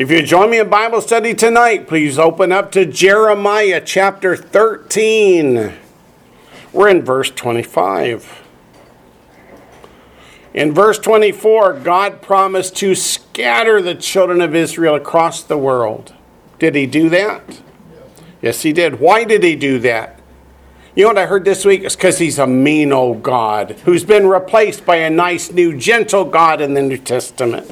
If you join me in Bible study tonight, please open up to Jeremiah chapter 13. We're in verse 25. In verse 24, God promised to scatter the children of Israel across the world. Did he do that? Yes, he did. Why did he do that? You know what I heard this week? It's because he's a mean old God who's been replaced by a nice, new, gentle God in the New Testament.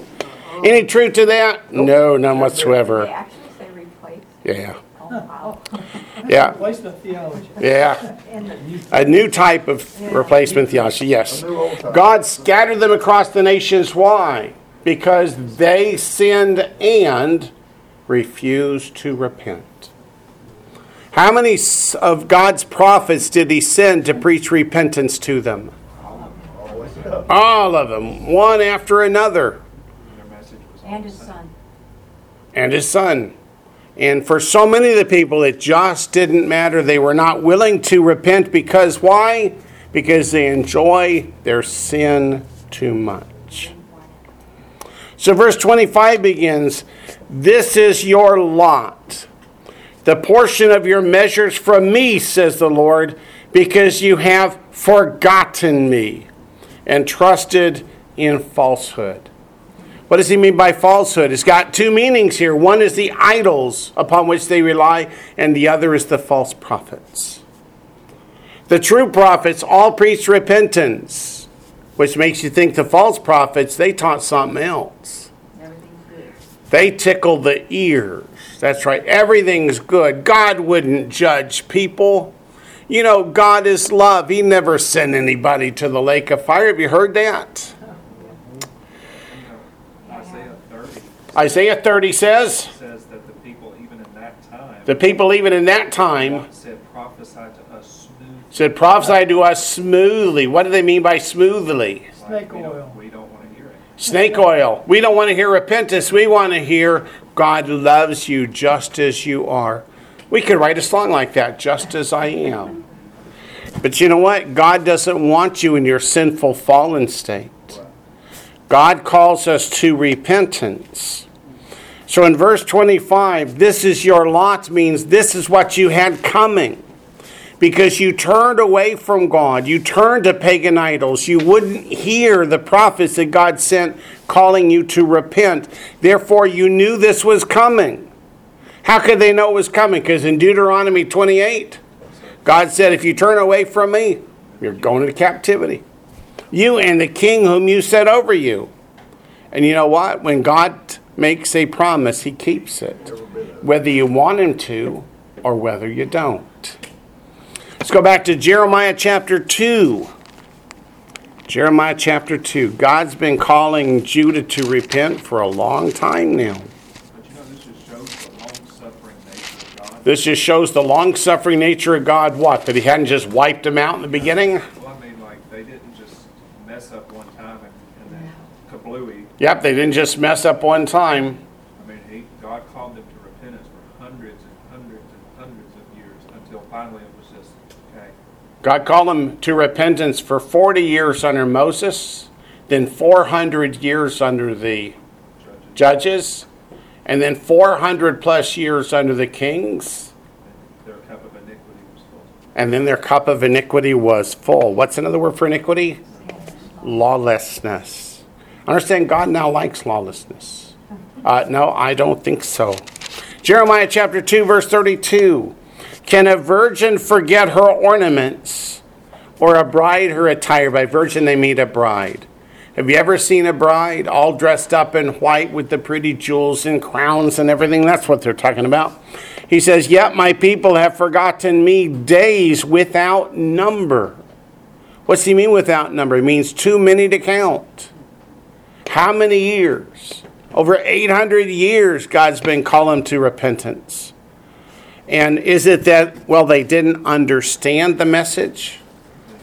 Any truth to that? No, none They whatsoever. actually say replace. Yeah, Oh, wow. yeah, Replacement theology. yeah. And the- A new type of replacement theology, yes. A new old time. God scattered them across the nations. Why? Because they sinned and refused to repent. How many s- of God's prophets did he send to preach repentance to them? All of them, one after another, And his son. and his son. And for so many of the people, it just didn't matter. They were not willing to repent because why? Because they enjoy their sin too much. So, verse 25 begins This is your lot, the portion of your measures from me, says the Lord, because you have forgotten me and trusted in falsehood. What does he mean by falsehood? It's got two meanings here. One is the idols upon which they rely, and the other is the false prophets. The true prophets all preach repentance, which makes you think the false prophets, they taught something else. Everything's good. They tickle the ears. That's right. Everything's good. God wouldn't judge people. You know, God is love. He never sent anybody to the lake of fire. Have you heard that? Isaiah 30 Isaiah 30 says, says that the people, even in that time, the people even in that time said, prophesy to us smooth. said, prophesy to us smoothly. What do they mean by smoothly? Like, Snake we don't- oil. We don't want to hear it. Snake oil. We don't want to hear repentance. We want to hear God loves you just as you are. We could write a song like that, just as I am. But you know what? God doesn't want you in your sinful, fallen state. God calls us to repentance. So in verse 25, this is your lot means this is what you had coming. Because you turned away from God, you turned to pagan idols, you wouldn't hear the prophets that God sent calling you to repent. Therefore, you knew this was coming. How could they know it was coming? Because in Deuteronomy 28, God said, If you turn away from me, you're going into captivity. You and the king whom you set over you. And you know what? When God makes a promise, he keeps it, whether you want him to or whether you don't. Let's go back to Jeremiah chapter 2. Jeremiah chapter 2. God's been calling Judah to repent for a long time now. You know, this just shows the long-suffering nature of God. This just shows the long suffering nature of God. What? That He hadn't just wiped them out in the beginning? Well, I mean, like, they didn't just mess up one time and, and then kablooey. Yep, they didn't just mess up one time. I mean, he, God called them to repentance for hundreds and hundreds and hundreds of years until finally it was just, okay, God called them to repentance for 40 years under Moses, then 400 years under the judges, judges, and then 400 plus years under the kings. their cup of iniquity was full. And then their cup of iniquity was full. What's another word for iniquity? Lawlessness. Understand, God now likes lawlessness. Uh, no, I don't think so. Jeremiah chapter 2, verse 32. Can a virgin forget her ornaments, or a bride her attire? By virgin, they mean a bride. Have you ever seen a bride all dressed up in white with the pretty jewels and crowns and everything? That's what they're talking about. He says, Yet my people have forgotten me days without number. What's he mean without number? It means too many to count. How many years? Over 800 years, God's been calling to repentance. And is it that, well, they didn't understand the message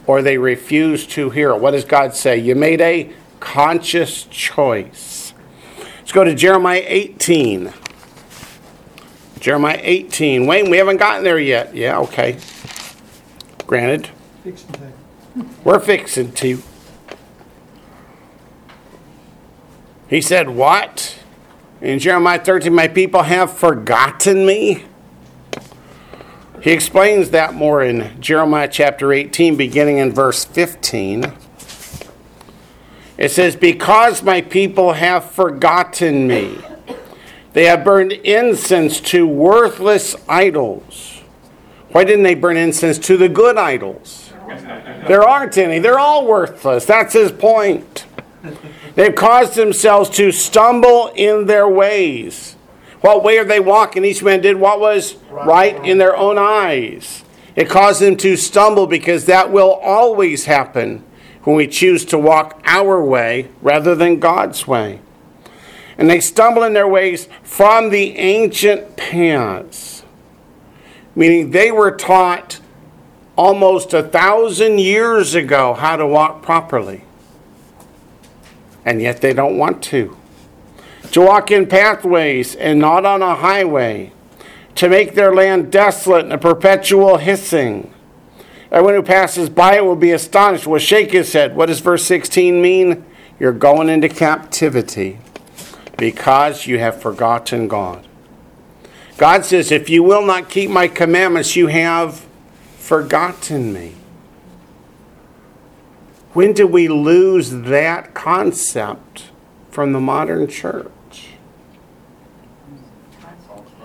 or they refused to hear it? What does God say? You made a conscious choice. Let's go to Jeremiah 18. Jeremiah 18. Wayne, we haven't gotten there yet. Yeah, okay. Granted, we're fixing to. He said, What? In Jeremiah 13, my people have forgotten me. He explains that more in Jeremiah chapter 18, beginning in verse 15. It says, Because my people have forgotten me, they have burned incense to worthless idols. Why didn't they burn incense to the good idols? There aren't any. They're all worthless. That's his point. They've caused themselves to stumble in their ways. What way are they walking? Each man did what was right in their own eyes. It caused them to stumble because that will always happen when we choose to walk our way rather than God's way. And they stumble in their ways from the ancient paths, meaning they were taught almost a thousand years ago how to walk properly. And yet they don't want to. To walk in pathways and not on a highway. To make their land desolate and a perpetual hissing. Everyone who passes by it will be astonished, will shake his head. What does verse 16 mean? You're going into captivity because you have forgotten God. God says, If you will not keep my commandments, you have forgotten me. When did we lose that concept from the modern church?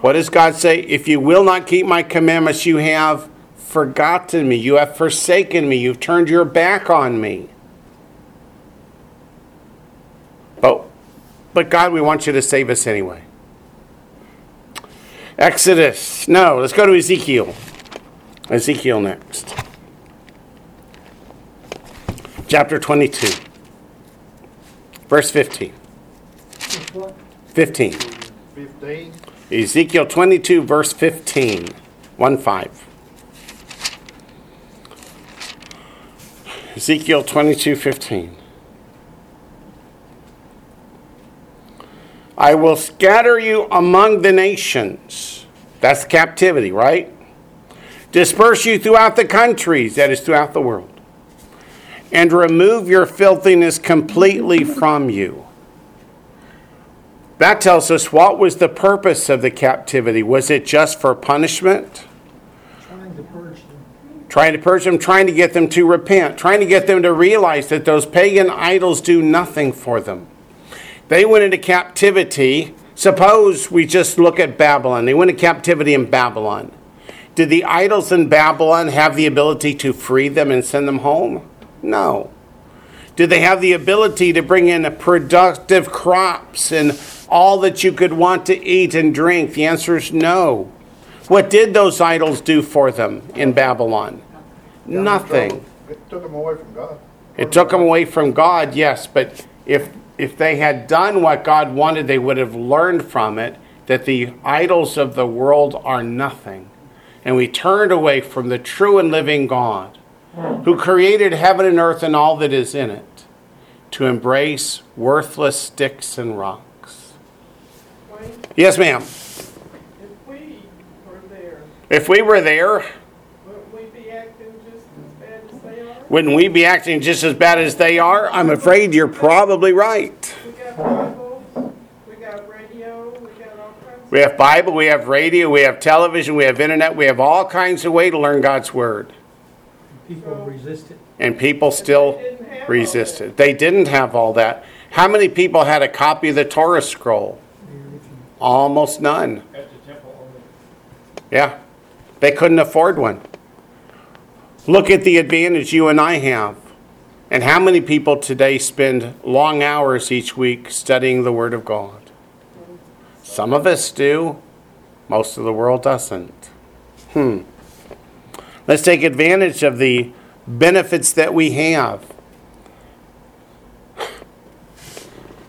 What does God say? If you will not keep my commandments, you have forgotten me. You have forsaken me. You've turned your back on me. But, but God, we want you to save us anyway. Exodus. No, let's go to Ezekiel. Ezekiel next. Chapter 22, verse 15. 15. 15. Ezekiel 22, verse 15. 1 5. Ezekiel 22, 15. I will scatter you among the nations. That's captivity, right? Disperse you throughout the countries, that is, throughout the world. And remove your filthiness completely from you. That tells us what was the purpose of the captivity. Was it just for punishment? Trying to purge them. Trying to purge them, trying to get them to repent, trying to get them to realize that those pagan idols do nothing for them. They went into captivity. Suppose we just look at Babylon. They went into captivity in Babylon. Did the idols in Babylon have the ability to free them and send them home? No. Did they have the ability to bring in productive crops and all that you could want to eat and drink? The answer is no. What did those idols do for them in Babylon? Nothing. It took them away from God. It took them away from God, yes, but if if they had done what God wanted, they would have learned from it that the idols of the world are nothing. And we turned away from the true and living God who created heaven and earth and all that is in it to embrace worthless sticks and rocks. Wayne, Yes, ma'am. if we were there, If we were there, would we be acting just as bad as they are? wouldn't we be acting just as bad as they are? I'm afraid you're probably right. We got Bibles, we got radio, we got all kinds We have Bible, we have radio, we have television, we have internet, we have all kinds of way to learn God's word. People resist it. And people still didn't resisted. They didn't have all that. How many people had a copy of the Torah scroll? Almost none. At the temple only. Yeah. They couldn't afford one. Look at the advantage you and I have. And how many people today spend long hours each week studying the Word of God? Some of us do, most of the world doesn't. Hmm. Let's take advantage of the benefits that we have.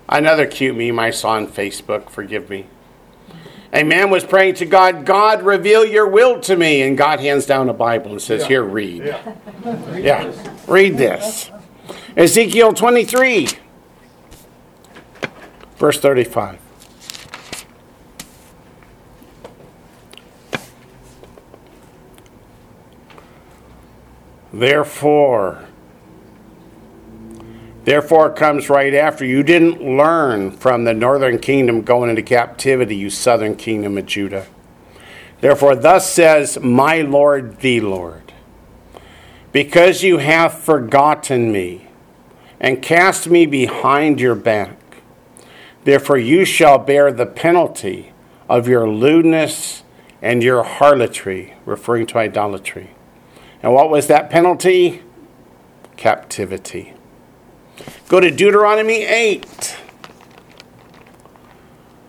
Another cute meme I saw on Facebook, forgive me. A man was praying to God, God, reveal your will to me. And God hands down a Bible and says, Yeah. Here, read. Yeah. Yeah, read this. Ezekiel 23, verse 35. Therefore, Therefore, comes right after. You didn't learn from the northern kingdom going into captivity, you southern kingdom of Judah. Therefore, thus says my Lord, the Lord, because you have forgotten me and cast me behind your back, therefore you shall bear the penalty of your lewdness and your harlotry, referring to idolatry. And what was that penalty? Captivity. Go to Deuteronomy 8.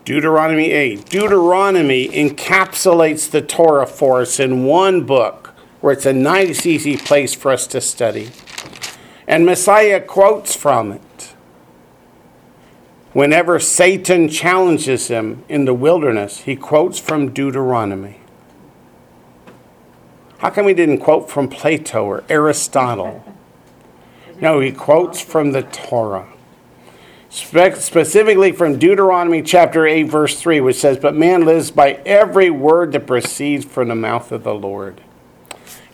Deuteronomy 8. Deuteronomy encapsulates the Torah for us in one book where it's a nice, easy place for us to study. And Messiah quotes from it. Whenever Satan challenges him in the wilderness, he quotes from Deuteronomy. How come he didn't quote from Plato or Aristotle? No, he quotes from the Torah. Spe- specifically from Deuteronomy chapter 8, verse 3, which says, But man lives by every word that proceeds from the mouth of the Lord.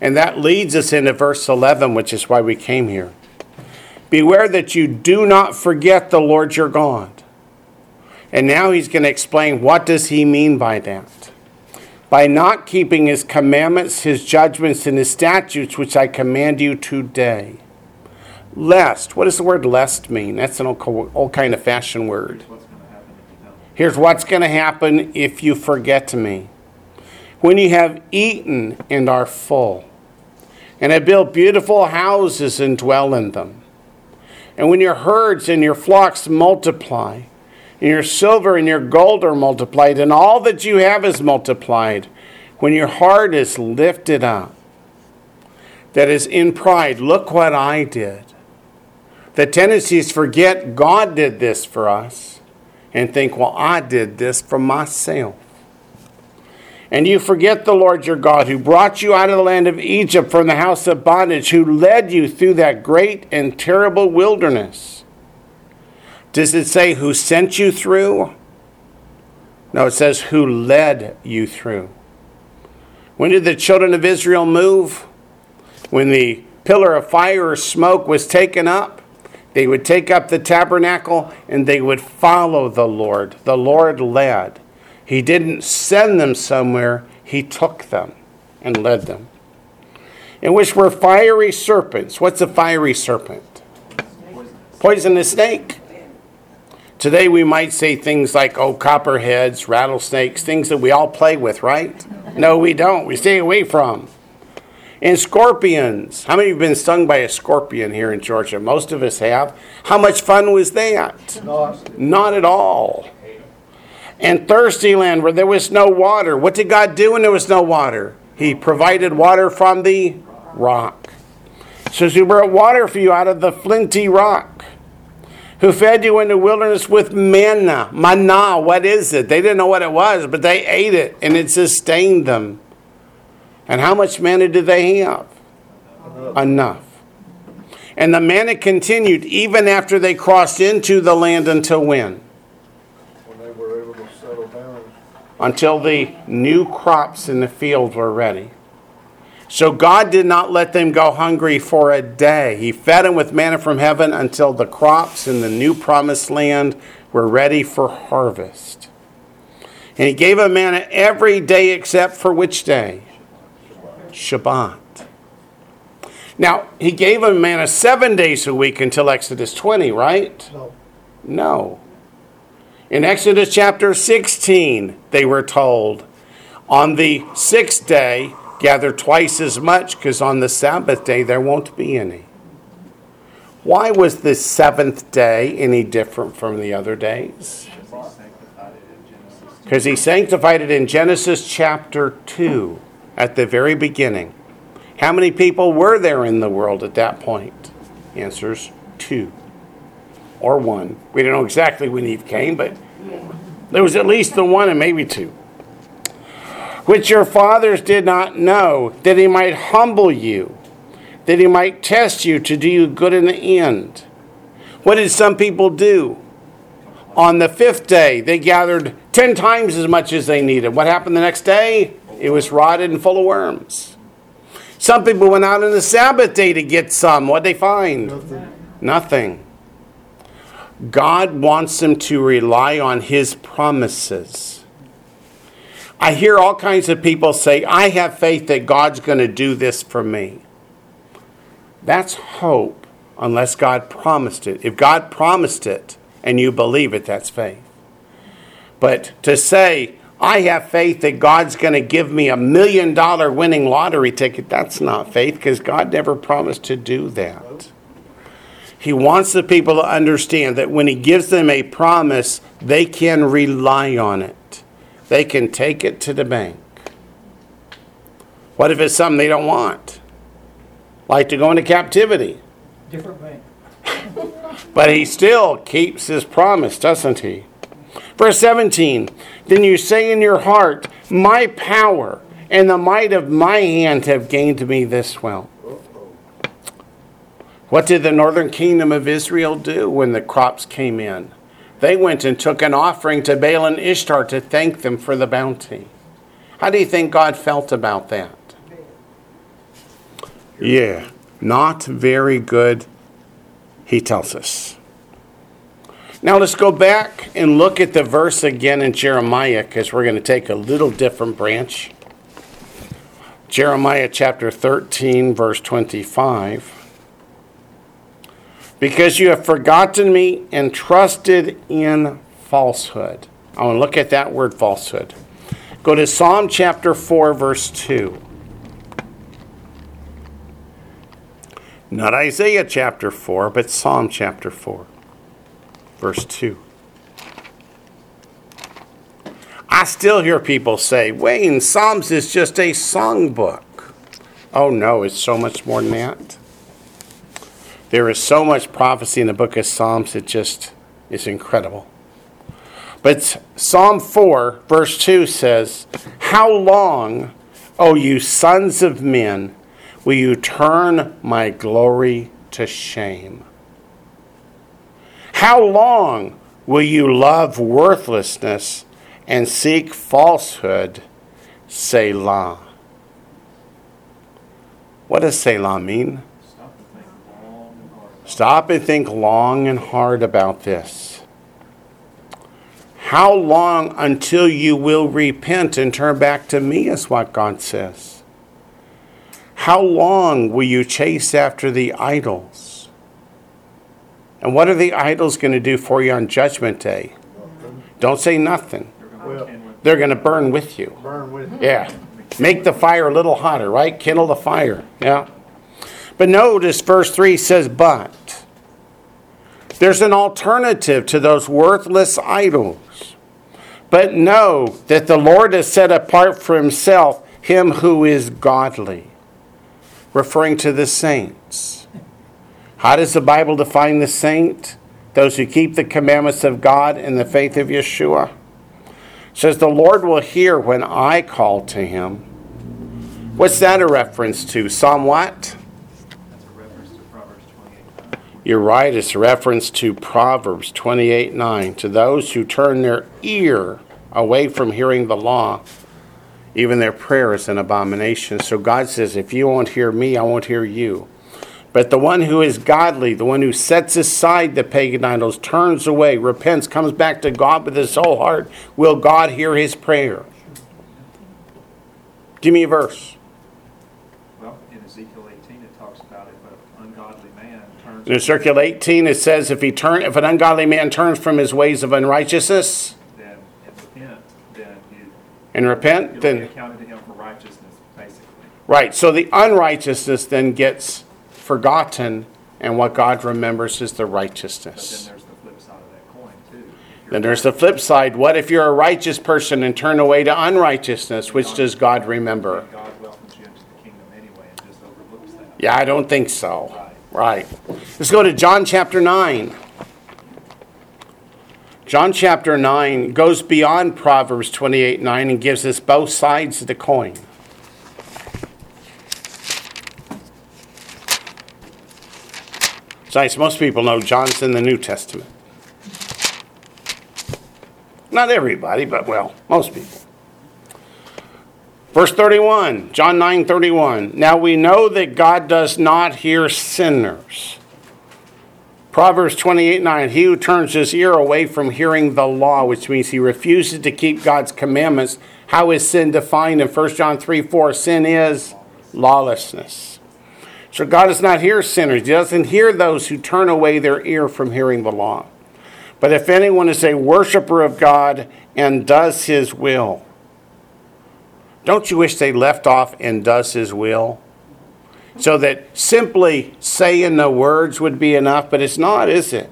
And that leads us into verse 11, which is why we came here. Beware that you do not forget the Lord your God. And now he's going to explain what does he mean by that. By not keeping his commandments, his judgments, and his statutes, which I command you today. Lest, what does the word lest mean? That's an old, old kind of fashion word. What's going to happen if you don't? Here's what's going to happen if you forget me. When you have eaten and are full, and have built beautiful houses and dwell in them, and when your herds and your flocks multiply, and your silver and your gold are multiplied, and all that you have is multiplied, when your heart is lifted up, that is in pride, look what I did. The tendency is forget God did this for us and think, well, I did this for myself. And you forget the Lord your God who brought you out of the land of Egypt from the house of bondage, who led you through that great and terrible wilderness. Does it say who sent you through? No, it says who led you through. When did the children of Israel move? When the pillar of fire or smoke was taken up, they would take up the tabernacle and they would follow the Lord. The Lord led. He didn't send them somewhere, He took them and led them. In which were fiery serpents. What's a fiery serpent? Poisonous snake. Today we might say things like, oh, copperheads, rattlesnakes, things that we all play with, right? No, we don't. We stay away from. And scorpions. How many have been stung by a scorpion here in Georgia? Most of us have. How much fun was that? Not, Not at all. And thirsty land where there was no water. What did God do when there was no water? He provided water from the rock. So he brought water for you out of the flinty rock. Who fed you in the wilderness with manna. Manna, what is it? They didn't know what it was, but they ate it and it sustained them. And how much manna did they have? Enough. And the manna continued even after they crossed into the land until when? when they were able to settle down. until the new crops in the field were ready. So God did not let them go hungry for a day. He fed them with manna from heaven until the crops in the new promised land were ready for harvest. And He gave them manna every day except for which day? Shabbat. Now, He gave them manna seven days a week until Exodus 20, right? No, No. In Exodus chapter 16, they were told, on the sixth day, gather twice as much, because on the Sabbath day there won't be any. Why was the seventh day any different from the other days? Because he sanctified it in Genesis 2. Because he sanctified it in Genesis chapter 2, at the very beginning. How many people were there in the world at that point? Answers two or one. We don't know exactly when Eve came, but there was at least the one and maybe two. Which your fathers did not know, that he might humble you, that he might test you to do you good in the end. What did some people do? On the fifth day, they gathered ten times as much as they needed. What happened the next day? It was rotted and full of worms. Some people went out on the Sabbath day to get some. What'd they find? nothing. Nothing. God wants them to rely on His promises. I hear all kinds of people say, I have faith that God's going to do this for me. That's hope, unless God promised it. If God promised it and you believe it, that's faith. But to say, I have faith that God's going to give me a million dollar winning lottery ticket, that's not faith because God never promised to do that. He wants the people to understand that when He gives them a promise, they can rely on it, they can take it to the bank. What if it's something they don't want? Like to go into captivity. Different bank. But he still keeps his promise, doesn't he? Verse 17 Then you say in your heart, My power and the might of my hand have gained me this wealth. What did the northern kingdom of Israel do when the crops came in? They went and took an offering to Baal and Ishtar to thank them for the bounty. How do you think God felt about that? Yeah, not very good, he tells us. Now let's go back and look at the verse again in Jeremiah because we're going to take a little different branch. Jeremiah chapter 13, verse 25. Because you have forgotten me and trusted in falsehood. I want to look at that word falsehood. Go to Psalm chapter 4, verse 2. Not Isaiah chapter 4, but Psalm chapter 4, verse 2. I still hear people say, Wayne, Psalms is just a songbook. Oh no, it's so much more than that. There is so much prophecy in the book of Psalms, it just is incredible. But Psalm 4, verse 2 says, How long, O you sons of men, will you turn my glory to shame? How long will you love worthlessness and seek falsehood? Selah. What does Selah mean? Stop and think long and hard. Stop and think long and hard about this. How long until you will repent and turn back to me, is what God says. How long will you chase after the idols? And what are the idols going to do for you on Judgment Day? Don't say nothing. They're gonna Well- contend with- They're going to burn with you. Burn with you. Yeah. Make the fire a little hotter, right? Kindle the fire. Yeah. But notice verse 3 says, But there's an alternative to those worthless idols. But know that the Lord has set apart for himself him who is godly, referring to the saints. How does the Bible define the saint? Those who keep the commandments of God and the faith of Yeshua says the Lord will hear when I call to him. What's that a reference to? Psalm what? That's a reference to Proverbs 28. You're right, it's a reference to Proverbs 28 9. To those who turn their ear away from hearing the law, even their prayer is an abomination. So God says, if you won't hear me, I won't hear you. But the one who is godly, the one who sets aside the pagan idols, turns away, repents, comes back to God with his whole heart, will God hear his prayer? Give me a verse. Well, in Ezekiel 18, it talks about if an ungodly In Ezekiel 18, it says, if he turn, if an ungodly man turns from his ways of unrighteousness Then, and repent, then he, and repent, then accounted to him for righteousness, basically. right. So the unrighteousness then gets forgotten, and what God remembers is the But then righteousness. there's the flip side of that coin, too. Then there's the flip side. What if you're a righteous person and turn away to unrighteousness? Which does God remember? God welcomes you into the kingdom anyway and just overlooks that. Yeah, I don't think so. Right. Let's go to John chapter 9. John chapter 9 goes beyond Proverbs 28 9 and gives us both sides of the coin. Besides, most people know John's in the New Testament. Not everybody, but well, most people. Verse 31, John 9 31. Now we know that God does not hear sinners. Proverbs 28 9, he who turns his ear away from hearing the law, which means he refuses to keep God's commandments. How is sin defined in 1 John 3 4? Sin is lawlessness. So God does not hear sinners. He doesn't hear those who turn away their ear from hearing the law. But if anyone is a worshiper of God and does his will, don't you wish they left off and does his will? So that simply saying the words would be enough, but it's not, is it?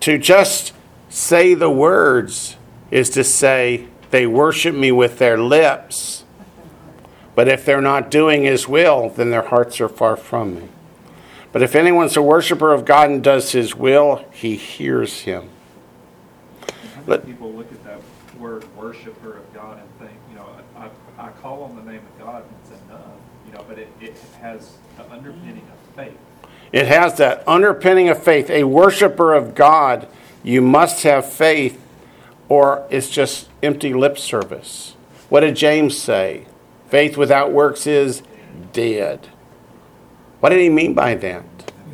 To just say the words is to say they worship me with their lips, but if they're not doing his will, then their hearts are far from me. But if anyone's a worshiper of God and does his will, he hears him. How Let- many people look at that word worshiper of God and think, you know, I, I call on the name of God and it's enough, you know, but it, it has the underpinning of faith. It has that underpinning of faith. A worshiper of God, you must have faith, or it's just empty lip service. What did James say? Faith without works is dead. What did he mean by that?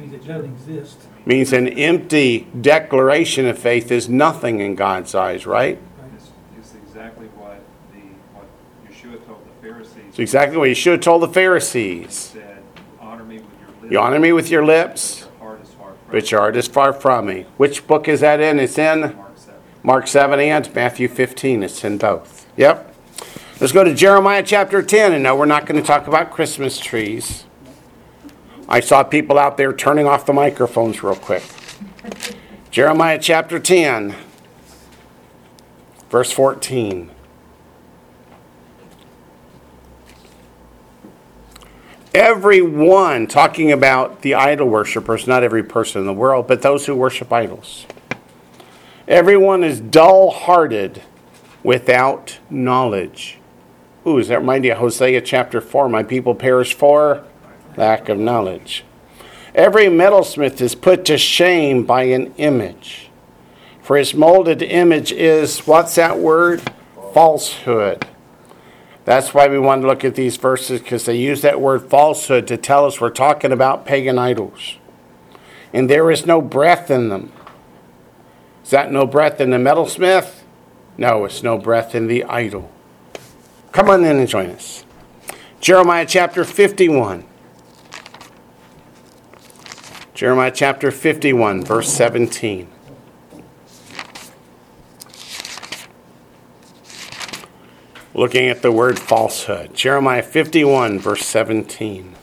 means it doesn't exist. Means an empty declaration of faith is nothing in God's eyes, right? It's, it's exactly what the, what Yeshua told the Pharisees. It's exactly what Yeshua told the Pharisees. said, honor me with your lips. You honor me with your lips, Your heart is far from but your heart is far from me. Which book is that in? It's in Mark 7. Mark 7 and Matthew 15. It's in both. Yep. Let's go to Jeremiah chapter 10. And no, we're not going to talk about Christmas trees. I saw people out there turning off the microphones real quick. Jeremiah chapter 10, verse 14. Everyone, talking about the idol worshippers, not every person in the world, but those who worship idols. Everyone is dull hearted without knowledge. Ooh, does that remind you of Hosea chapter 4? My people perish for lack of knowledge. Every metalsmith is put to shame by an image. For his molded image is, what's that word? Falsehood. That's why we want to look at these verses because they use that word falsehood to tell us we're talking about pagan idols. And there is no breath in them. Is that no breath in the metalsmith? No, it's no breath in the idol. Come on in and join us. Jeremiah chapter 51. Jeremiah chapter 51, verse 17. Looking at the word falsehood. Jeremiah 51, verse 17.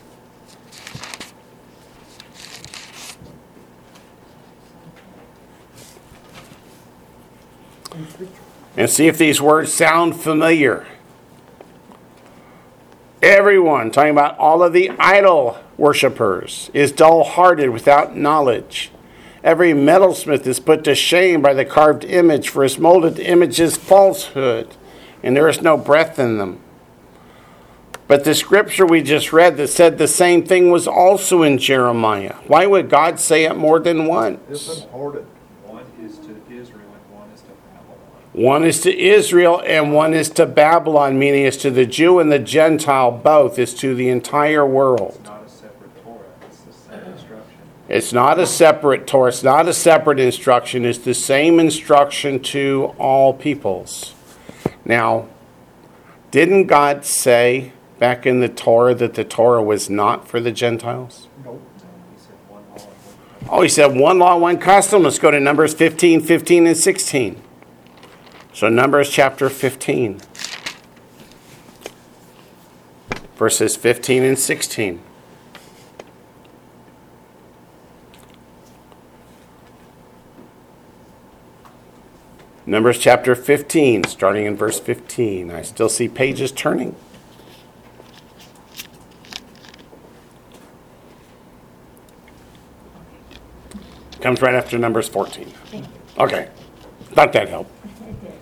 and see if these words sound familiar. Everyone, talking about all of the idol worshippers, is dull hearted without knowledge. Every metalsmith is put to shame by the carved image, for his molded image is falsehood, and there is no breath in them. But the scripture we just read that said the same thing was also in Jeremiah. Why would God say it more than once? It's important. One is to Israel and one is to Babylon. One is to Israel and one is to Babylon, meaning it's to the Jew and the Gentile both. It's to the entire world. It's not a separate Torah, it's the same instruction. It's not a separate Torah, it's not a separate instruction. It's the same instruction to all peoples. Now, didn't God say back in the Torah that the Torah was not for the Gentiles? Nope. He said one law and one Oh, he said one law, one custom. Let's go to Numbers 15, 15, and 16. So, Numbers chapter 15, verses 15 and 16. Numbers chapter 15, starting in verse 15. I still see pages turning. Comes right after Numbers 14. Okay. Thought that helped.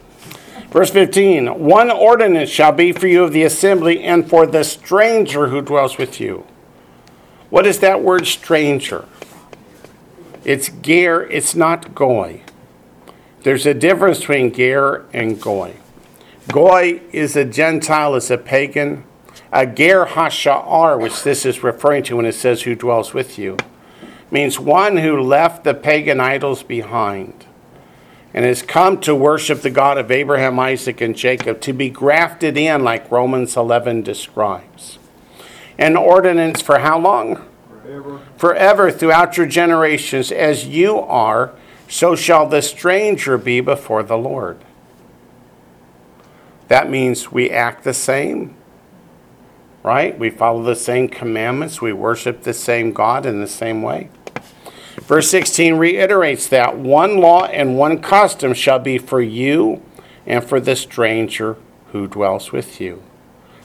Verse 15 One ordinance shall be for you of the assembly and for the stranger who dwells with you. What is that word stranger? It's ger, it's not goy. There's a difference between ger and goy. Goy is a Gentile, is a pagan. A ger hasha'ar, which this is referring to when it says who dwells with you. means one who left the pagan idols behind and has come to worship the God of Abraham, Isaac, and Jacob, to be grafted in, like Romans 11 describes. An ordinance for how long? Forever. Forever throughout your generations, as you are, so shall the stranger be before the Lord. That means we act the same, right? We follow the same commandments, we worship the same God in the same way. Verse 16 reiterates that one law and one custom shall be for you and for the stranger who dwells with you.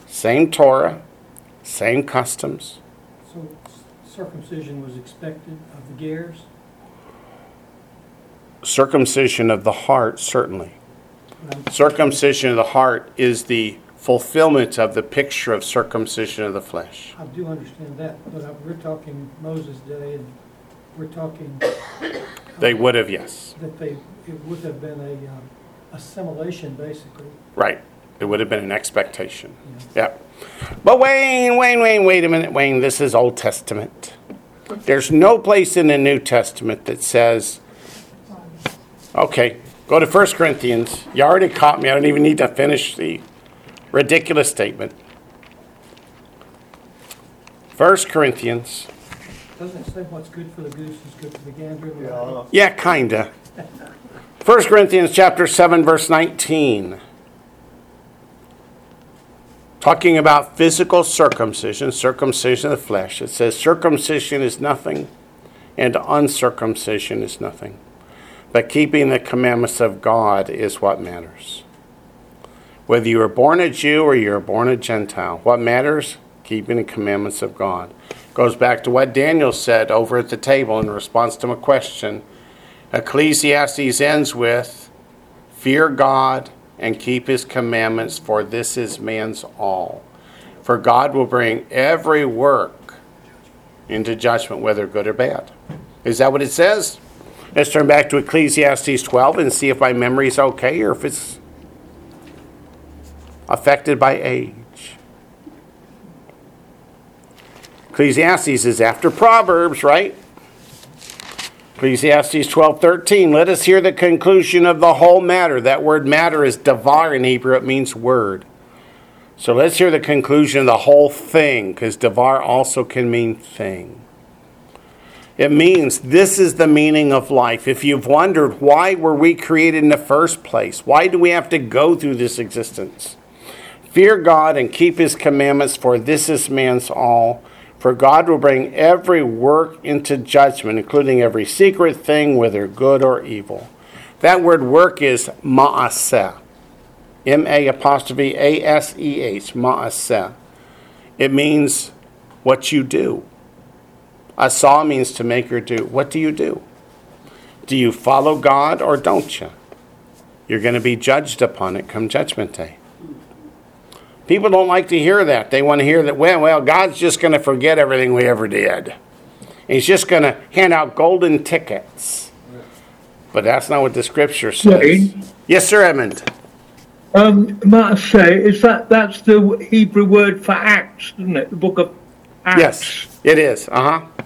Same Torah, same customs. So circumcision was expected of the Gers. Circumcision of the heart, certainly. Circumcision of the heart is the fulfillment of the picture of circumcision of the flesh. I do understand that, but we're talking Moses' day, and we're talking They would have, yes. that they, it would have been a um, assimilation, basically. Right. It would have been an expectation. know. Yep. But Wayne, Wayne, Wayne, wait a minute, Wayne. This is Old Testament. There's no place in the New Testament that says, okay, go to 1 Corinthians. You already caught me. I don't even need to finish the ridiculous statement. 1 Corinthians. Doesn't it say what's good for the goose is good for the gander? Yeah, Yeah, kinda. 1 Corinthians chapter 7 verse 19. Talking about physical circumcision, circumcision of the flesh. It says circumcision is nothing and uncircumcision is nothing. But keeping the commandments of God is what matters. Whether you are born a Jew or you're born a Gentile, what matters? Keeping the commandments of God. Goes back to what Daniel said over at the table in response to a question. Ecclesiastes ends with Fear God and keep his commandments, for this is man's all. For God will bring every work into judgment, whether good or bad. Is that what it says? Let's turn back to Ecclesiastes 12 and see if my memory is okay or if it's affected by age. Ecclesiastes is after Proverbs, right? Ecclesiastes 12:13 Let us hear the conclusion of the whole matter. That word matter is davar in Hebrew it means word. So let's hear the conclusion of the whole thing cuz davar also can mean thing. It means this is the meaning of life. If you've wondered why were we created in the first place? Why do we have to go through this existence? Fear God and keep his commandments for this is man's all. For God will bring every work into judgment, including every secret thing, whether good or evil. That word work is ma'aseh. M A apostrophe A S E H, ma'aseh. It means what you do. Asa means to make or do. What do you do? Do you follow God or don't you? You're going to be judged upon it come judgment day. People don't like to hear that. They want to hear that, well, well, God's just going to forget everything we ever did. He's just going to hand out golden tickets. But that's not what the scripture says. Yes, sir, Edmund. Um, might I say, is that that's the Hebrew word for Acts, isn't it? The book of Acts. Yes, it is. Uh huh.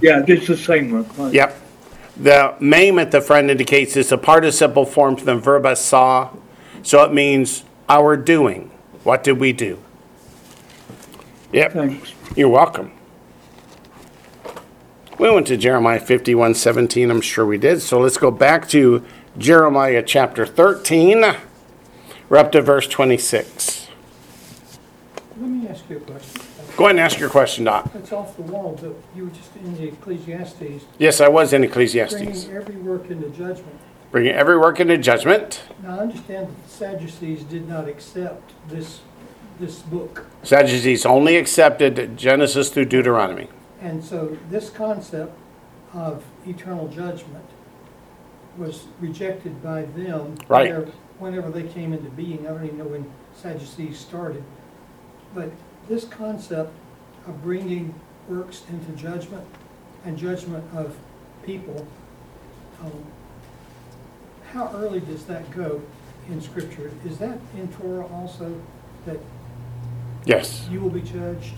Yeah, it's the same one. Right. Yep. The mem at the front indicates it's a participle form from the verb asa, so it means our doing. What did we do? Yep. Thanks. You're welcome. We went to Jeremiah 51 17, I'm sure we did. So let's go back to Jeremiah chapter 13. We're up to verse 26. Let me ask you a question. Go ahead and ask your question, Doc. It's off the wall, but you were just in the Ecclesiastes, Yes, I was in Ecclesiastes. bringing every work into judgment. Bringing every work into judgment. Now, I understand that the Sadducees did not accept this, this book. Sadducees only accepted Genesis through Deuteronomy. And so this concept of eternal judgment was rejected by them. Right. whenever- Whenever they came into being, I don't even know when Sadducees started. But this concept of bringing works into judgment and judgment of people, um, how early does that go in Scripture? Is that in Torah also, that Yes. you will be judged?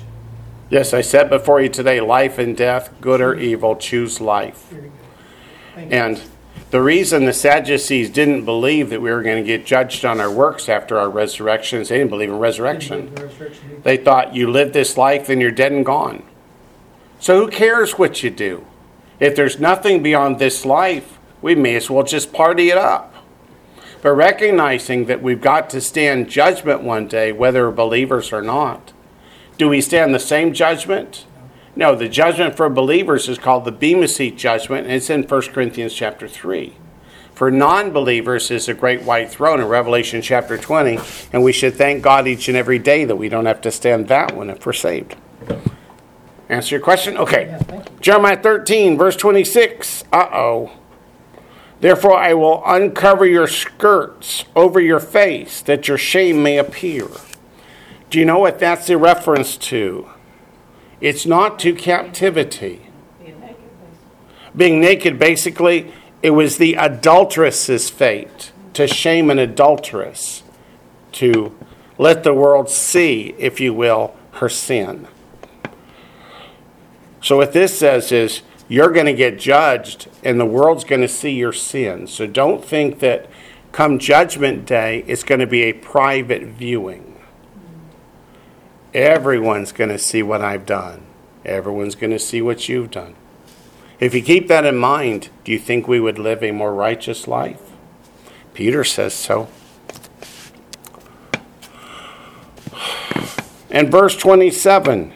Yes, I said before you today life and death, good or evil, choose life. Very good. Thank you. And the reason the Sadducees didn't believe that we were going to get judged on our works after our resurrection is they didn't believe in resurrection. believe resurrection. They thought you live this life, then you're dead and gone. So who cares what you do? If there's nothing beyond this life, we may as well just party it up. But recognizing that we've got to stand judgment one day, whether believers or not. Do we stand the same judgment? No, the judgment for believers is called the Bema Seat judgment, and it's in 1 Corinthians chapter 3. For non believers is a great white throne in Revelation chapter 20, and we should thank God each and every day that we don't have to stand that one if we're saved. Answer your question? Okay. Yeah, you. Jeremiah 13, verse 26. Uh oh. Therefore, I will uncover your skirts over your face, that your shame may appear. Do you know what that's a reference to? It's not to captivity. Being naked, basically. Being naked, basically, it was the adulteress's fate to shame an adulteress, to let the world see, if you will, her sin. So, what this says is you're going to get judged, and the world's going to see your sin. So, don't think that come Judgment Day, it's going to be a private viewing. Everyone's going to see what I've done, everyone's going to see what you've done. If you keep that in mind, do you think we would live a more righteous life? Peter says so. And verse 27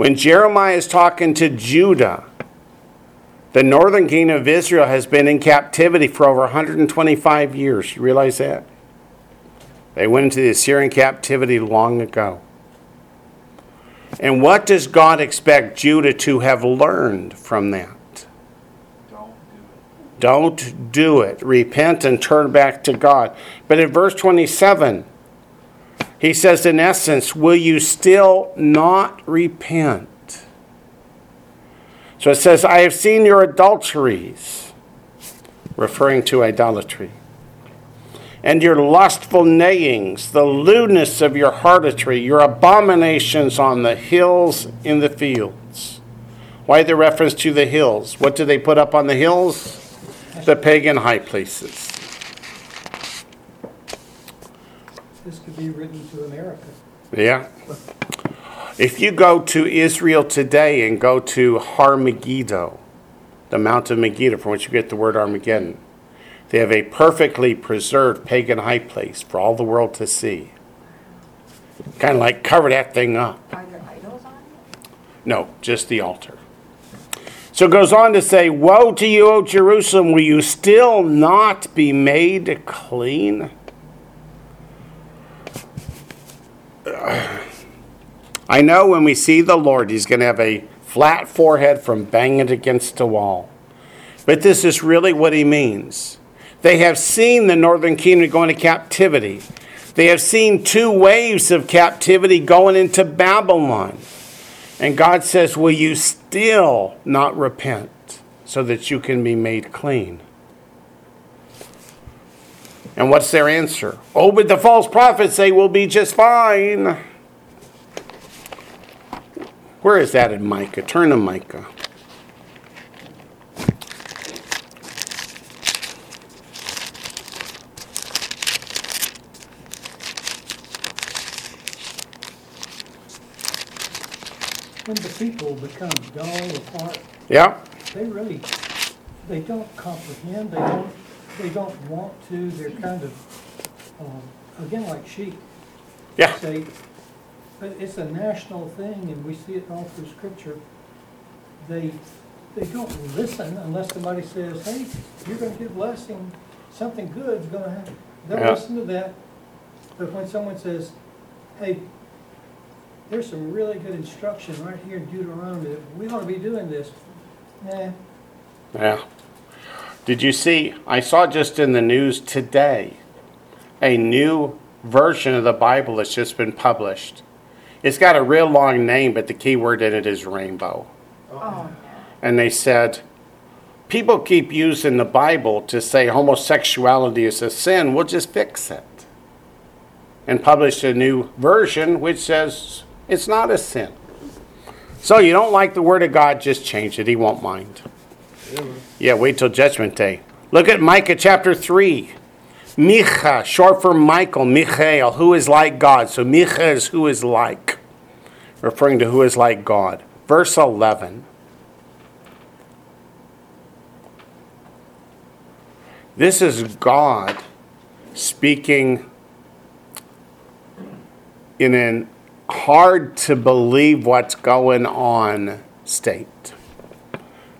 when Jeremiah is talking to Judah, the northern kingdom of Israel has been in captivity for over 125 years. You realize that? They went into the Assyrian captivity long ago. And what does God expect Judah to have learned from that? Don't do it. Don't do it. Repent and turn back to God. But in verse 27, he says, in essence, will you still not repent? So it says, I have seen your adulteries, referring to idolatry, and your lustful neighings, the lewdness of your harlotry, your abominations on the hills in the fields. Why the reference to the hills? What do they put up on the hills? The pagan high places. This could be written to America. Yeah. If you go to Israel today and go to Har Megiddo, the Mount of Megiddo, from which you get the word Armageddon, they have a perfectly preserved pagan high place for all the world to see. Kind of like cover that thing up. Are there idols on it? No, just the altar. So it goes on to say, Woe to you, O Jerusalem, will you still not be made clean? I know when we see the Lord, he's going to have a flat forehead from banging against a wall. But this is really what he means. They have seen the northern kingdom go into captivity. They have seen two waves of captivity going into Babylon. And God says, Will you still not repent so that you can be made clean? And what's their answer? Oh, but the false prophets say we'll be just fine. Where is that in Micah? Turn to Micah. When the people become dull of heart, Yeah? they really, they don't comprehend, they don't, they don't want to, they're kind of, um, again, like sheep. Yeah. Say, but it's a national thing, and we see it all through scripture. They, they don't listen unless somebody says, hey, you're gonna get blessing, something good's gonna happen. They'll Yeah. listen to that, but when someone says, hey, there's some really good instruction right here in Deuteronomy, that we ought to be doing this, nah, Yeah. Did you see? I saw just in the news today a new version of the Bible that's just been published. It's got a real long name, but the key word in it is rainbow. Oh. oh. And they said, people keep using the Bible to say homosexuality is a sin. We'll just fix it. And published a new version which says It's not a sin. So you don't like the word of God, just change it. He won't mind. Yeah, wait till judgment day. Look at Micah chapter 3. Micha, short for Michael, Michael, who is like God. So Micha is who is like, referring to who is like God. Verse 11. This is God speaking in an hard to believe what's going on state.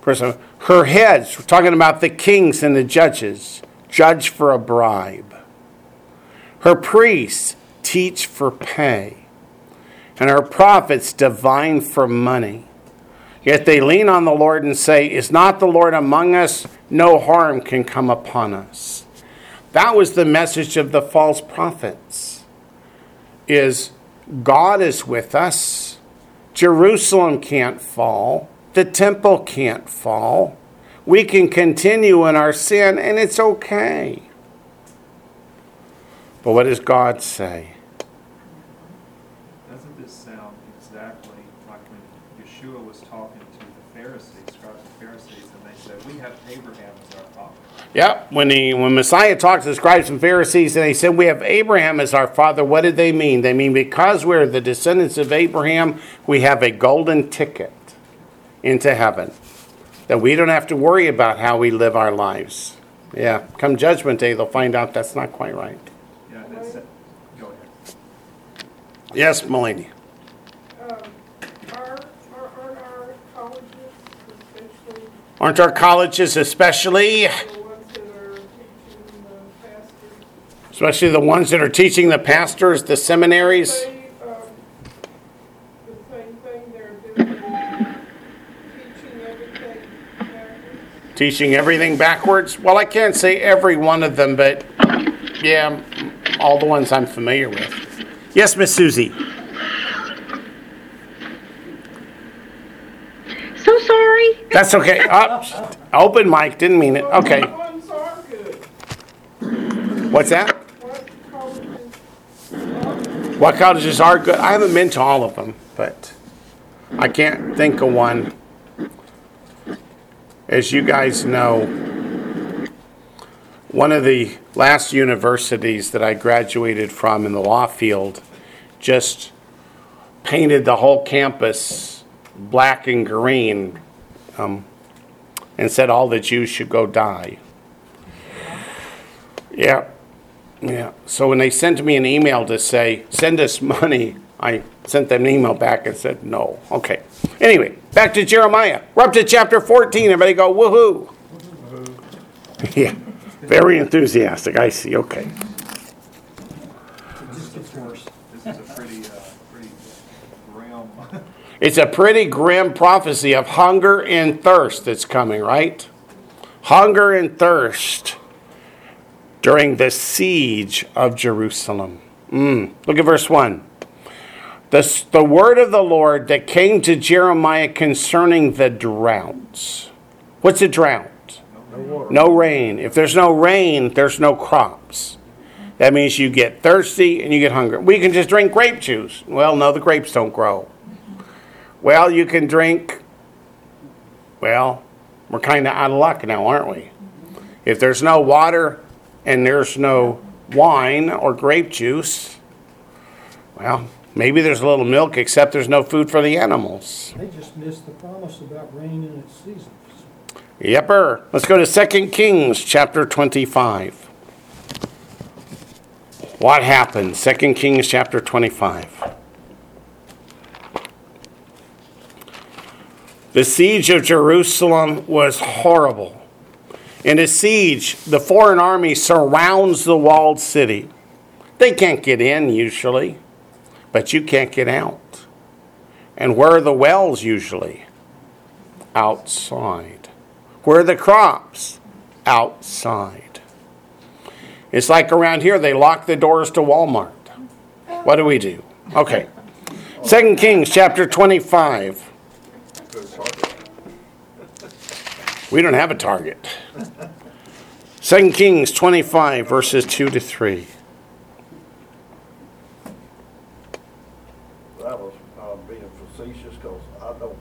All, her heads, we're talking about the kings and the judges, judge for a bribe. Her priests teach for pay, and her prophets divine for money. Yet they lean on the Lord and say, Is not the Lord among us? No harm can come upon us. That was the message of the false prophets. Is God is with us. Jerusalem can't fall. The temple can't fall. We can continue in our sin and it's okay. But what does God say? Doesn't this sound exactly like when Yeshua was talking to the Pharisees, scribes and Pharisees, and they said, we have Abraham as our father? Yep, when he when Messiah talks to the scribes and Pharisees and they said we have Abraham as our father, what did they mean? They mean because we're the descendants of Abraham, we have a golden ticket into heaven. That we don't have to worry about how we live our lives. Yeah, come judgment day they'll find out that's not quite right. Yeah, that's, it. go ahead. Yes, Melanie. Um, Are, are, aren't our colleges, especially Aren't our colleges especially the ones that are teaching the pastors, especially the ones that are teaching the pastors, the seminaries? they, um, the same thing they're doing, teaching everything backwards? teaching everything backwards. Well, I can't say every one of them, but yeah, all the ones I'm familiar with. Yes, Miss Susie. So sorry. That's okay. Up, open mic. Didn't mean it. Okay. What ones are good? What's that? What colleges are good? I haven't been to all of them, but I can't think of one. As you guys know, one of the last universities that I graduated from in the law field just painted the whole campus black and green um, and said all the Jews should go die. Yeah. Yeah. So when they sent me an email to say, send us money, I sent them an email back and said, no. Okay. Anyway, back to Jeremiah. We're up to chapter 14. Everybody go, woohoo. yeah. Very enthusiastic. I see. Okay. It just gets worse. This is a pretty, uh, pretty It's a pretty grim prophecy of hunger and thirst that's coming, right? Hunger and thirst during the siege of Jerusalem. Mm. Look at verse 1. The, the word of the Lord that came to Jeremiah concerning the droughts. What's a drought? No rain. If there's no rain, there's no crops. That means you get thirsty and you get hungry. We can just drink grape juice. Well, no, the grapes don't grow. Well, you can drink. Well, we're kind of out of luck now, aren't we? If there's no water and there's no wine or grape juice, well, maybe there's a little milk, except there's no food for the animals. They just missed the promise about rain in its seasons. Yepper. Let's go to 2 Kings chapter 25. What happened? 2 Kings chapter 25. The siege of Jerusalem was horrible. In a siege, the foreign army surrounds the walled city. They can't get in usually, but you can't get out. And where are the wells usually? Outside. Where are the crops? Outside. It's like around here, they lock the doors to Walmart. What do we do? Okay. Second Kings chapter 25. We don't have a target. 2 Kings 25, verses 2 to 3. That was uh, being facetious because I don't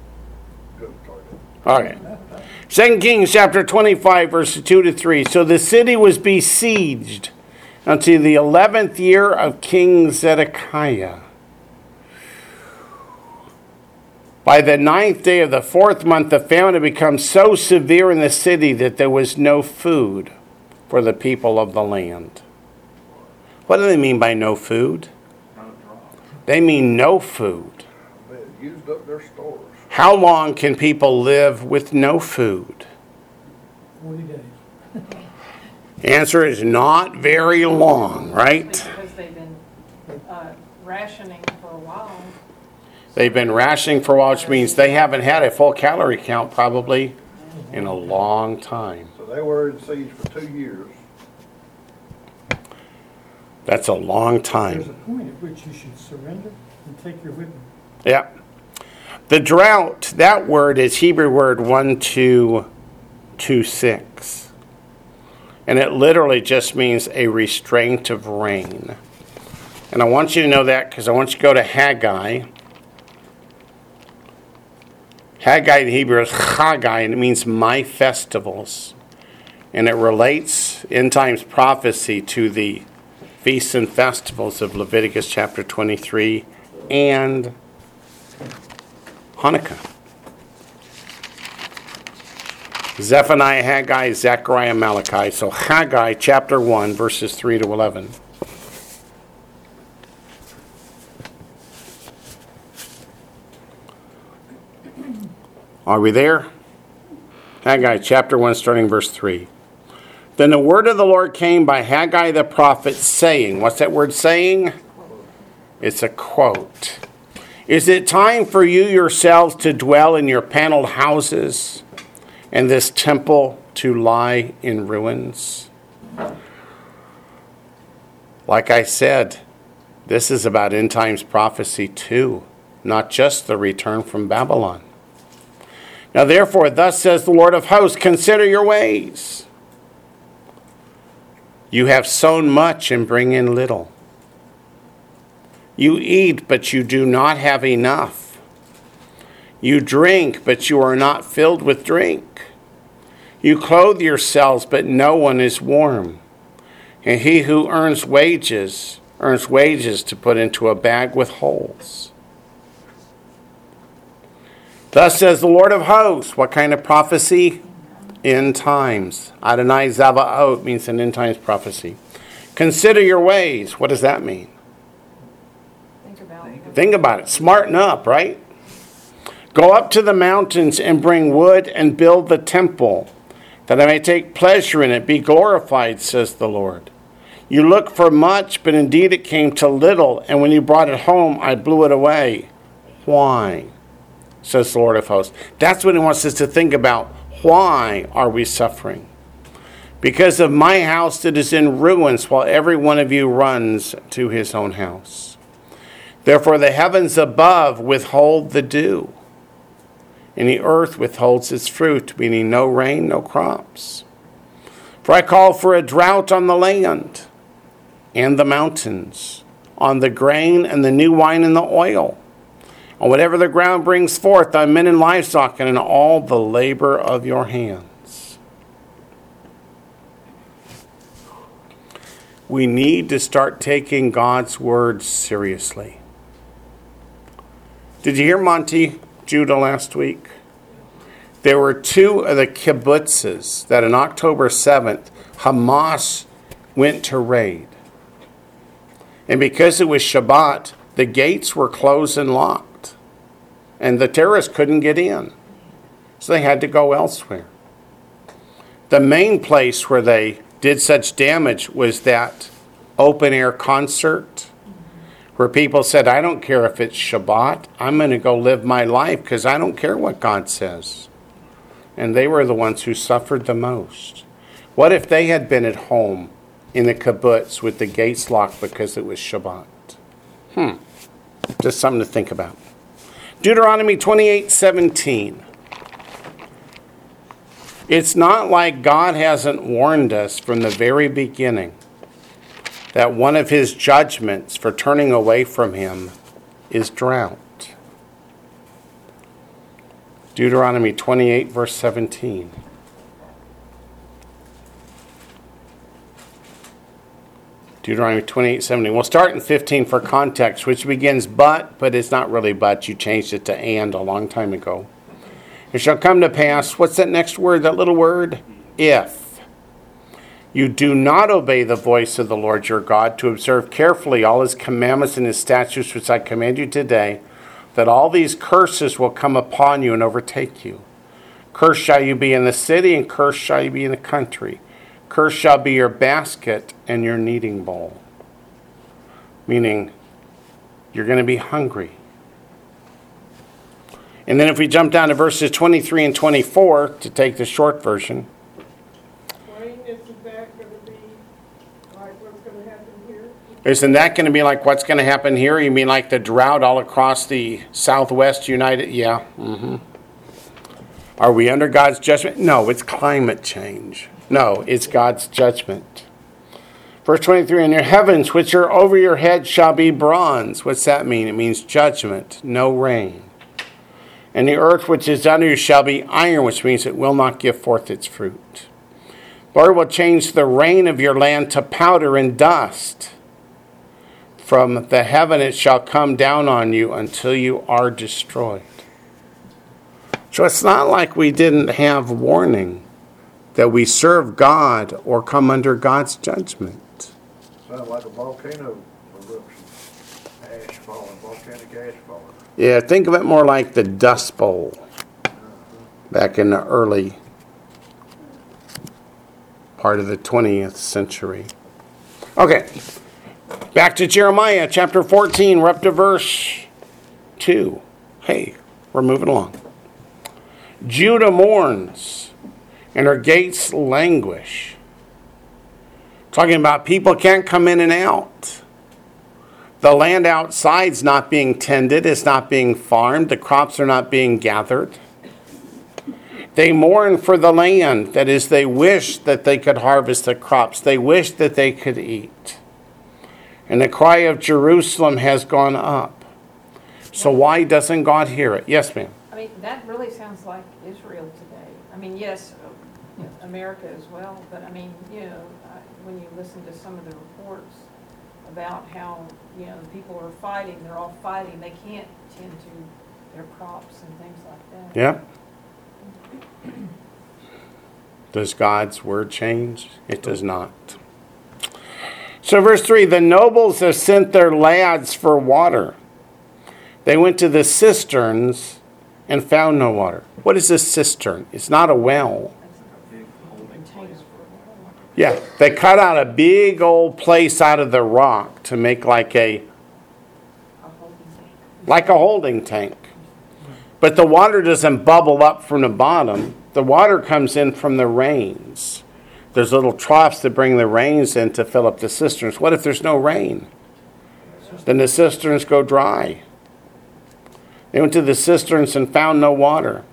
target. All right. 2 Kings chapter 25, verses 2 to 3. So the city was besieged until the 11th year of King Zedekiah. By the ninth day of the fourth month, the famine had become so severe in the city that there was no food for the people of the land. What do they mean by no food? They mean no food. They used up their stores. How long can people live with no food? Forty days. Answer is not very long, right? Because they've been uh, rationing for a while. They've been rationing for a while, which means they haven't had a full calorie count probably in a long time. So they were in siege for two years. That's a long time. There's a time. point at which you should surrender and take your whipping. Yeah. The drought, that word is Hebrew word 1226. And it literally just means a restraint of rain. And I want you to know that because I want you to go to Haggai. Haggai in Hebrew is Haggai, and it means my festivals. And it relates in times prophecy to the feasts and festivals of Leviticus chapter 23 and Hanukkah. Zephaniah, Haggai, Zechariah, Malachi. So Haggai chapter 1, verses 3 to 11. Are we there? Haggai chapter 1, starting verse 3. Then the word of the Lord came by Haggai the prophet, saying, What's that word saying? It's a quote. Is it time for you yourselves to dwell in your paneled houses and this temple to lie in ruins? Like I said, this is about end times prophecy too, not just the return from Babylon. Now, therefore, thus says the Lord of hosts consider your ways. You have sown much and bring in little. You eat, but you do not have enough. You drink, but you are not filled with drink. You clothe yourselves, but no one is warm. And he who earns wages earns wages to put into a bag with holes. Thus says the Lord of hosts. What kind of prophecy? End times. Adonai Zavaot means an end times prophecy. Consider your ways. What does that mean? Think about it. Think about it. Smarten up, right? Go up to the mountains and bring wood and build the temple, that I may take pleasure in it, be glorified, says the Lord. You look for much, but indeed it came to little, and when you brought it home, I blew it away. Why? Says the Lord of hosts. That's what he wants us to think about. Why are we suffering? Because of my house that is in ruins, while every one of you runs to his own house. Therefore, the heavens above withhold the dew, and the earth withholds its fruit, meaning no rain, no crops. For I call for a drought on the land and the mountains, on the grain and the new wine and the oil, on whatever the ground brings forth, on men and livestock, and in all the labor of your hands. We need to start taking God's word seriously. Did you hear Monte Judah last week? There were two of the kibbutzes that on October 7th, Hamas went to raid. And because it was Shabbat, the gates were closed and locked. And the terrorists couldn't get in. So they had to go elsewhere. The main place where they did such damage was that open air concert where people said, I don't care if it's Shabbat, I'm going to go live my life because I don't care what God says. And they were the ones who suffered the most. What if they had been at home in the kibbutz with the gates locked because it was Shabbat? Hmm. Just something to think about. Deuteronomy 28 17. It's not like God hasn't warned us from the very beginning that one of his judgments for turning away from him is drought. Deuteronomy 28, verse 17. Deuteronomy 28, 17. We'll start in 15 for context, which begins but, but it's not really but. You changed it to and a long time ago. It shall come to pass, what's that next word, that little word? If you do not obey the voice of the Lord your God to observe carefully all his commandments and his statutes which I command you today, that all these curses will come upon you and overtake you. Cursed shall you be in the city, and cursed shall you be in the country. Cursed shall be your basket and your kneading bowl. Meaning, you're going to be hungry. And then if we jump down to verses 23 and 24 to take the short version, isn't that gonna be like what's gonna happen here? isn't that going to be like what's going to happen here? You mean like the drought all across the Southwest United? Yeah. hmm Are we under God's judgment? No, it's climate change. No, it's God's judgment. Verse 23 And your heavens, which are over your head, shall be bronze. What's that mean? It means judgment, no rain. And the earth which is under you shall be iron, which means it will not give forth its fruit. Lord will change the rain of your land to powder and dust. From the heaven it shall come down on you until you are destroyed. So it's not like we didn't have warning that we serve God or come under God's judgment. Sounds like a volcano eruption, ash falling, volcanic ash falling. Yeah, think of it more like the Dust Bowl uh-huh. back in the early part of the 20th century. Okay, back to Jeremiah chapter 14. We're up to verse 2. Hey, we're moving along. Judah mourns, and her gates languish. Talking about people can't come in and out. The land outside's not being tended, it's not being farmed, the crops are not being gathered. They mourn for the land, that is, they wish that they could harvest the crops, they wish that they could eat. And the cry of Jerusalem has gone up. So, why doesn't God hear it? Yes, ma'am. I mean, that really sounds like Israel today. I mean, yes, America as well, but I mean, you know, when you listen to some of the reports about how, you know, the people are fighting, they're all fighting, they can't tend to their crops and things like that. Yep. Does God's word change? It does not. So, verse 3 the nobles have sent their lads for water. They went to the cisterns and found no water. What is a cistern? It's not a well. It's like a big holding place for water. Yeah, they cut out a big old place out of the rock to make like a like a holding tank. But the water doesn't bubble up from the bottom. The water comes in from the rains. There's little troughs that bring the rains in to fill up the cisterns. What if there's no rain? Then the cisterns go dry. They went to the cisterns and found no water.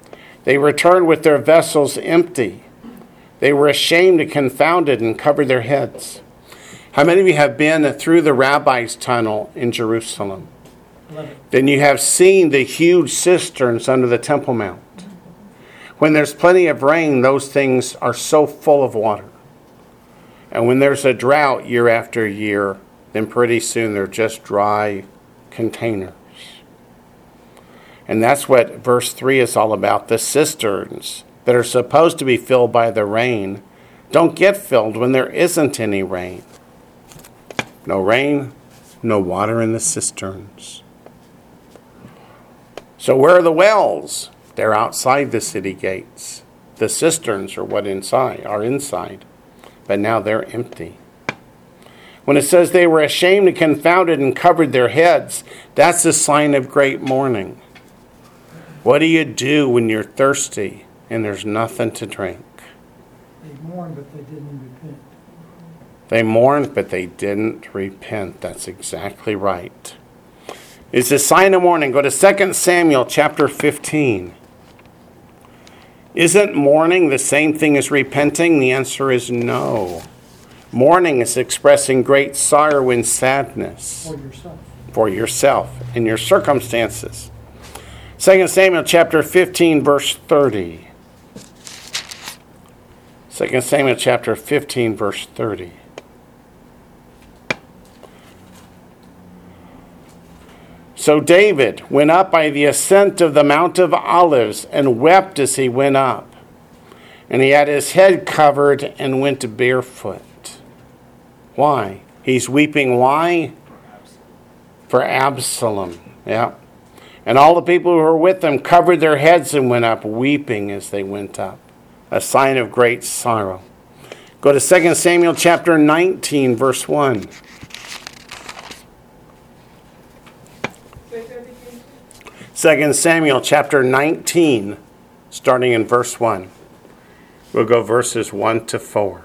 They returned with their vessels empty. They were ashamed and confounded and covered their heads. How many of you have been through the rabbi's tunnel in Jerusalem? then you have seen the huge cisterns under the Temple Mount. When there's plenty of rain, those things are so full of water. And when there's a drought year after year, then pretty soon they're just dry containers. And that's what verse 3 is all about. The cisterns that are supposed to be filled by the rain don't get filled when there isn't any rain. No rain, no water in the cisterns. So, where are the wells? They're outside the city gates. The cisterns are what inside are inside, but now they're empty. When it says they were ashamed and confounded and covered their heads, that's a sign of great mourning. What do you do when you're thirsty and there's nothing to drink? They mourned, but they didn't repent. They mourned, but they didn't repent. That's exactly right. It's a sign of mourning. Go to 2 Samuel chapter 15. Isn't mourning the same thing as repenting? The answer is no. Mourning is expressing great sorrow and sadness For yourself. for yourself and your circumstances. 2 Samuel chapter 15, verse 30. 2 Samuel chapter 15, verse 30. So David went up by the ascent of the Mount of Olives and wept as he went up. And he had his head covered and went barefoot. Why? He's weeping. Why? For Absalom. Yeah. And all the people who were with him covered their heads and went up, weeping as they went up. A sign of great sorrow. Go to 2 Samuel chapter 19, verse 1. Say that again. 2 Samuel chapter 19, starting in verse 1. We'll go verses 1 to 4.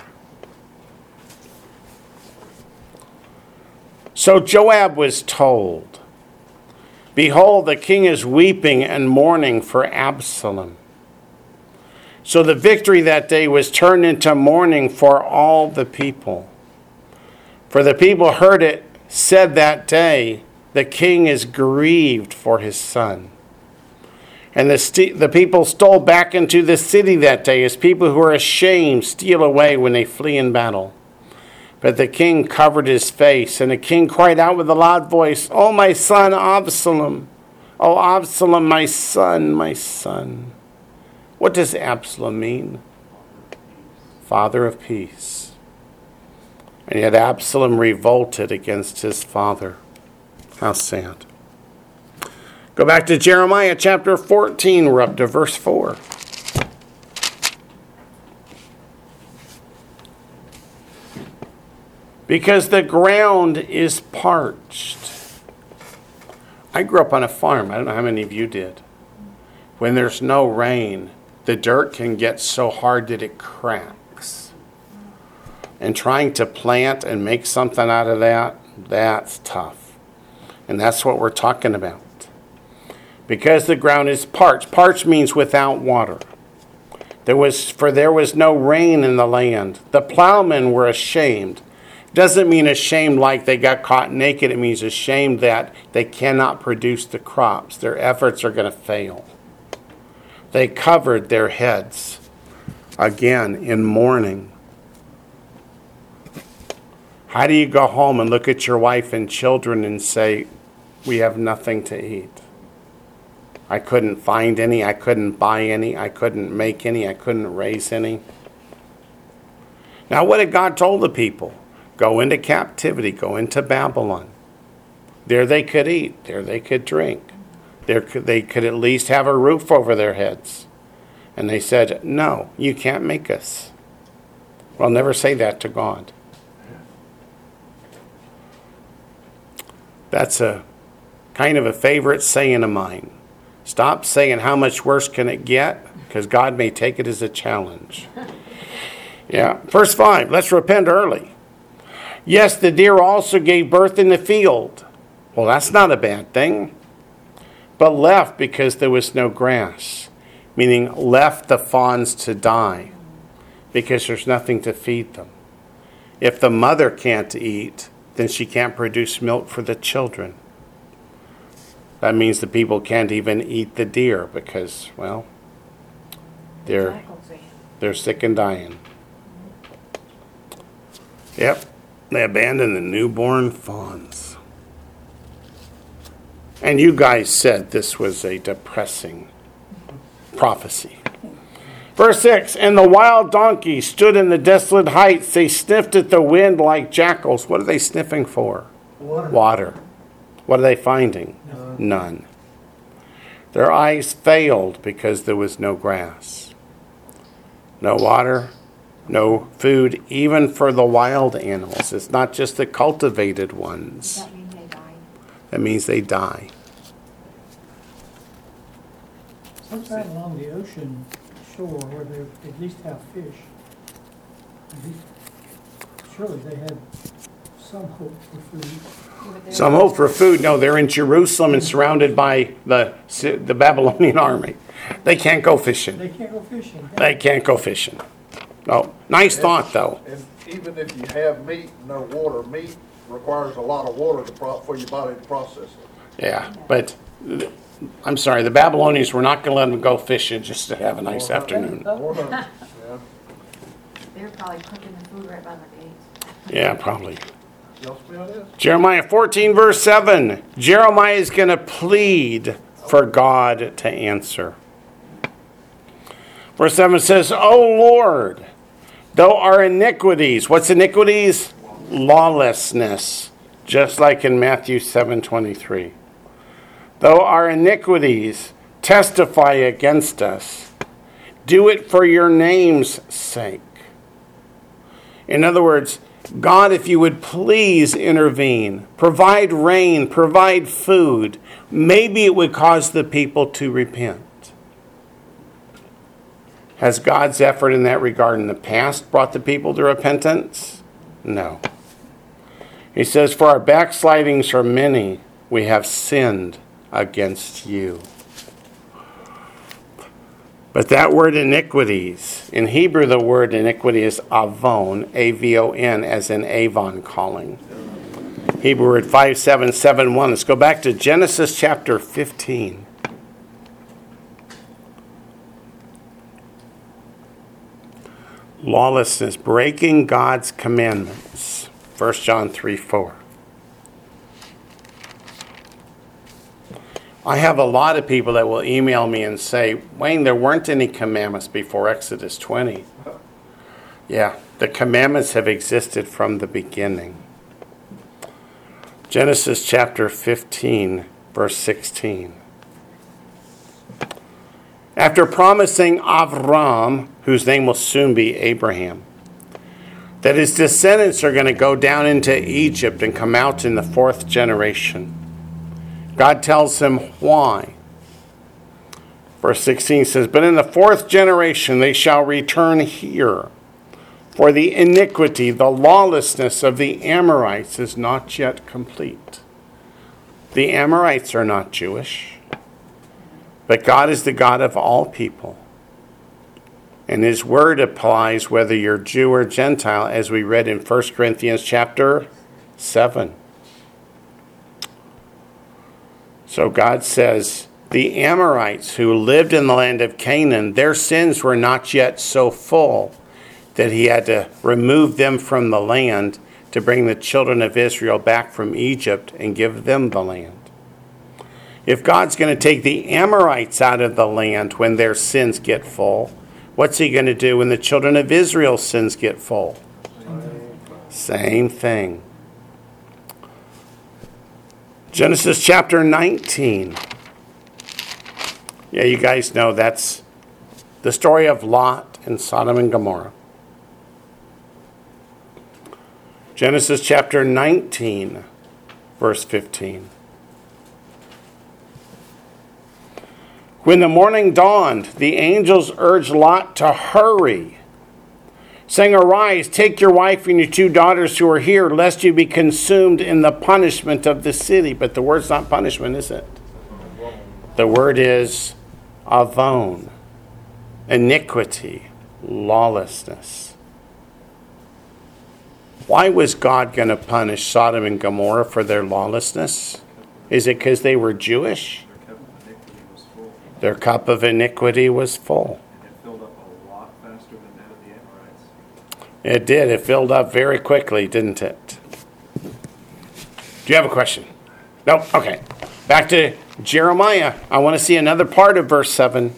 So Joab was told, Behold, the king is weeping and mourning for Absalom. So the victory that day was turned into mourning for all the people. For the people heard it said that day, The king is grieved for his son. And the, st- the people stole back into the city that day as people who are ashamed steal away when they flee in battle. But the king covered his face, and the king cried out with a loud voice, Oh, my son Absalom! Oh, Absalom, my son, my son. What does Absalom mean? Father of peace. And yet Absalom revolted against his father. How sad. Go back to Jeremiah chapter 14. We're up to verse 4. Because the ground is parched. I grew up on a farm. I don't know how many of you did. When there's no rain, the dirt can get so hard that it cracks. And trying to plant and make something out of that, that's tough. And that's what we're talking about. Because the ground is parched. Parched means without water. There was for there was no rain in the land. The plowmen were ashamed. Doesn't mean ashamed like they got caught naked. It means ashamed that they cannot produce the crops. Their efforts are going to fail. They covered their heads again in mourning. How do you go home and look at your wife and children and say, We have nothing to eat? I couldn't find any, I couldn't buy any, I couldn't make any, I couldn't raise any. Now, what had God told the people? Go into captivity, go into Babylon. There they could eat, there they could drink, there they could at least have a roof over their heads. And they said, No, you can't make us. Well, never say that to God. That's a kind of a favorite saying of mine. Stop saying how much worse can it get, because God may take it as a challenge. Yeah. Verse 5 let's repent early. Yes, the deer also gave birth in the field. Well, that's not a bad thing. But left because there was no grass, meaning left the fawns to die because there's nothing to feed them. If the mother can't eat, then she can't produce milk for the children. That means the people can't even eat the deer because, well, they're they're sick and dying. Yep, they abandon the newborn fawns. And you guys said this was a depressing prophecy. Verse 6 And the wild donkeys stood in the desolate heights. They sniffed at the wind like jackals. What are they sniffing for? Water. What are they finding? None. Their eyes failed because there was no grass, no water, no food, even for the wild animals. It's not just the cultivated ones. That means they died. That means they die. Sometime along the ocean shore where they at least have fish. at least- Surely they had some hope for food. Some hope for food. No, they're in Jerusalem and surrounded by the, the Babylonian army. They can't go fishing. They can't go fishing. They can't go fishing. Oh, nice thought, though. And even if you have meat, no water, meat requires a lot of water to pro, for your body to process it. Yeah, but I'm sorry, the Babylonians were not going to let them go fishing just to have a nice Or- afternoon. or hunt, yeah. They're probably cooking the food right by the gate. Yeah, probably. Y'all smell this? Jeremiah 14, verse 7. Jeremiah is going to plead for God to answer. Verse 7 says, O Lord, though our iniquities, what's iniquities? Lawlessness, just like in Matthew 7:23. Though our iniquities testify against us, do it for your name's sake. In other words, God, if you would please intervene, provide rain, provide food, maybe it would cause the people to repent. Has God's effort in that regard in the past brought the people to repentance? No. He says, For our backslidings are many, we have sinned against you. But that word iniquities, in Hebrew, the word iniquity is avon, A V O N, as in Avon calling. Hebrew word 5771. Let's go back to Genesis chapter 15. Lawlessness, breaking God's commandments. 1 John 3 4. I have a lot of people that will email me and say, Wayne, there weren't any commandments before Exodus 20. Yeah, the commandments have existed from the beginning. Genesis chapter 15, verse 16. After promising Avram, whose name will soon be Abraham, that his descendants are going to go down into Egypt and come out in the fourth generation. God tells him why. Verse 16 says, But in the fourth generation they shall return here, for the iniquity, the lawlessness of the Amorites is not yet complete. The Amorites are not Jewish, but God is the God of all people. And his word applies whether you're Jew or Gentile, as we read in 1 Corinthians chapter 7. So God says, the Amorites who lived in the land of Canaan, their sins were not yet so full that he had to remove them from the land to bring the children of Israel back from Egypt and give them the land. If God's going to take the Amorites out of the land when their sins get full, what's he going to do when the children of Israel's sins get full? Same thing. Genesis chapter 19. Yeah, you guys know that's the story of Lot and Sodom and Gomorrah. Genesis chapter 19, verse 15. When the morning dawned, the angels urged Lot to hurry, saying, Arise, take your wife and your two daughters who are here, lest you be consumed in the punishment of the city. But the word's not punishment, is it? The word is avon, iniquity, lawlessness. Why was God going to punish Sodom and Gomorrah for their lawlessness? Is it because they were Jewish? Their cup of iniquity was full, Their cup of iniquity was full. and it filled up a lot faster than that of the Amorites. It did. It filled up very quickly, didn't it? Do you have a question? No? Okay. Back to Jeremiah. I want to see another part of verse 7.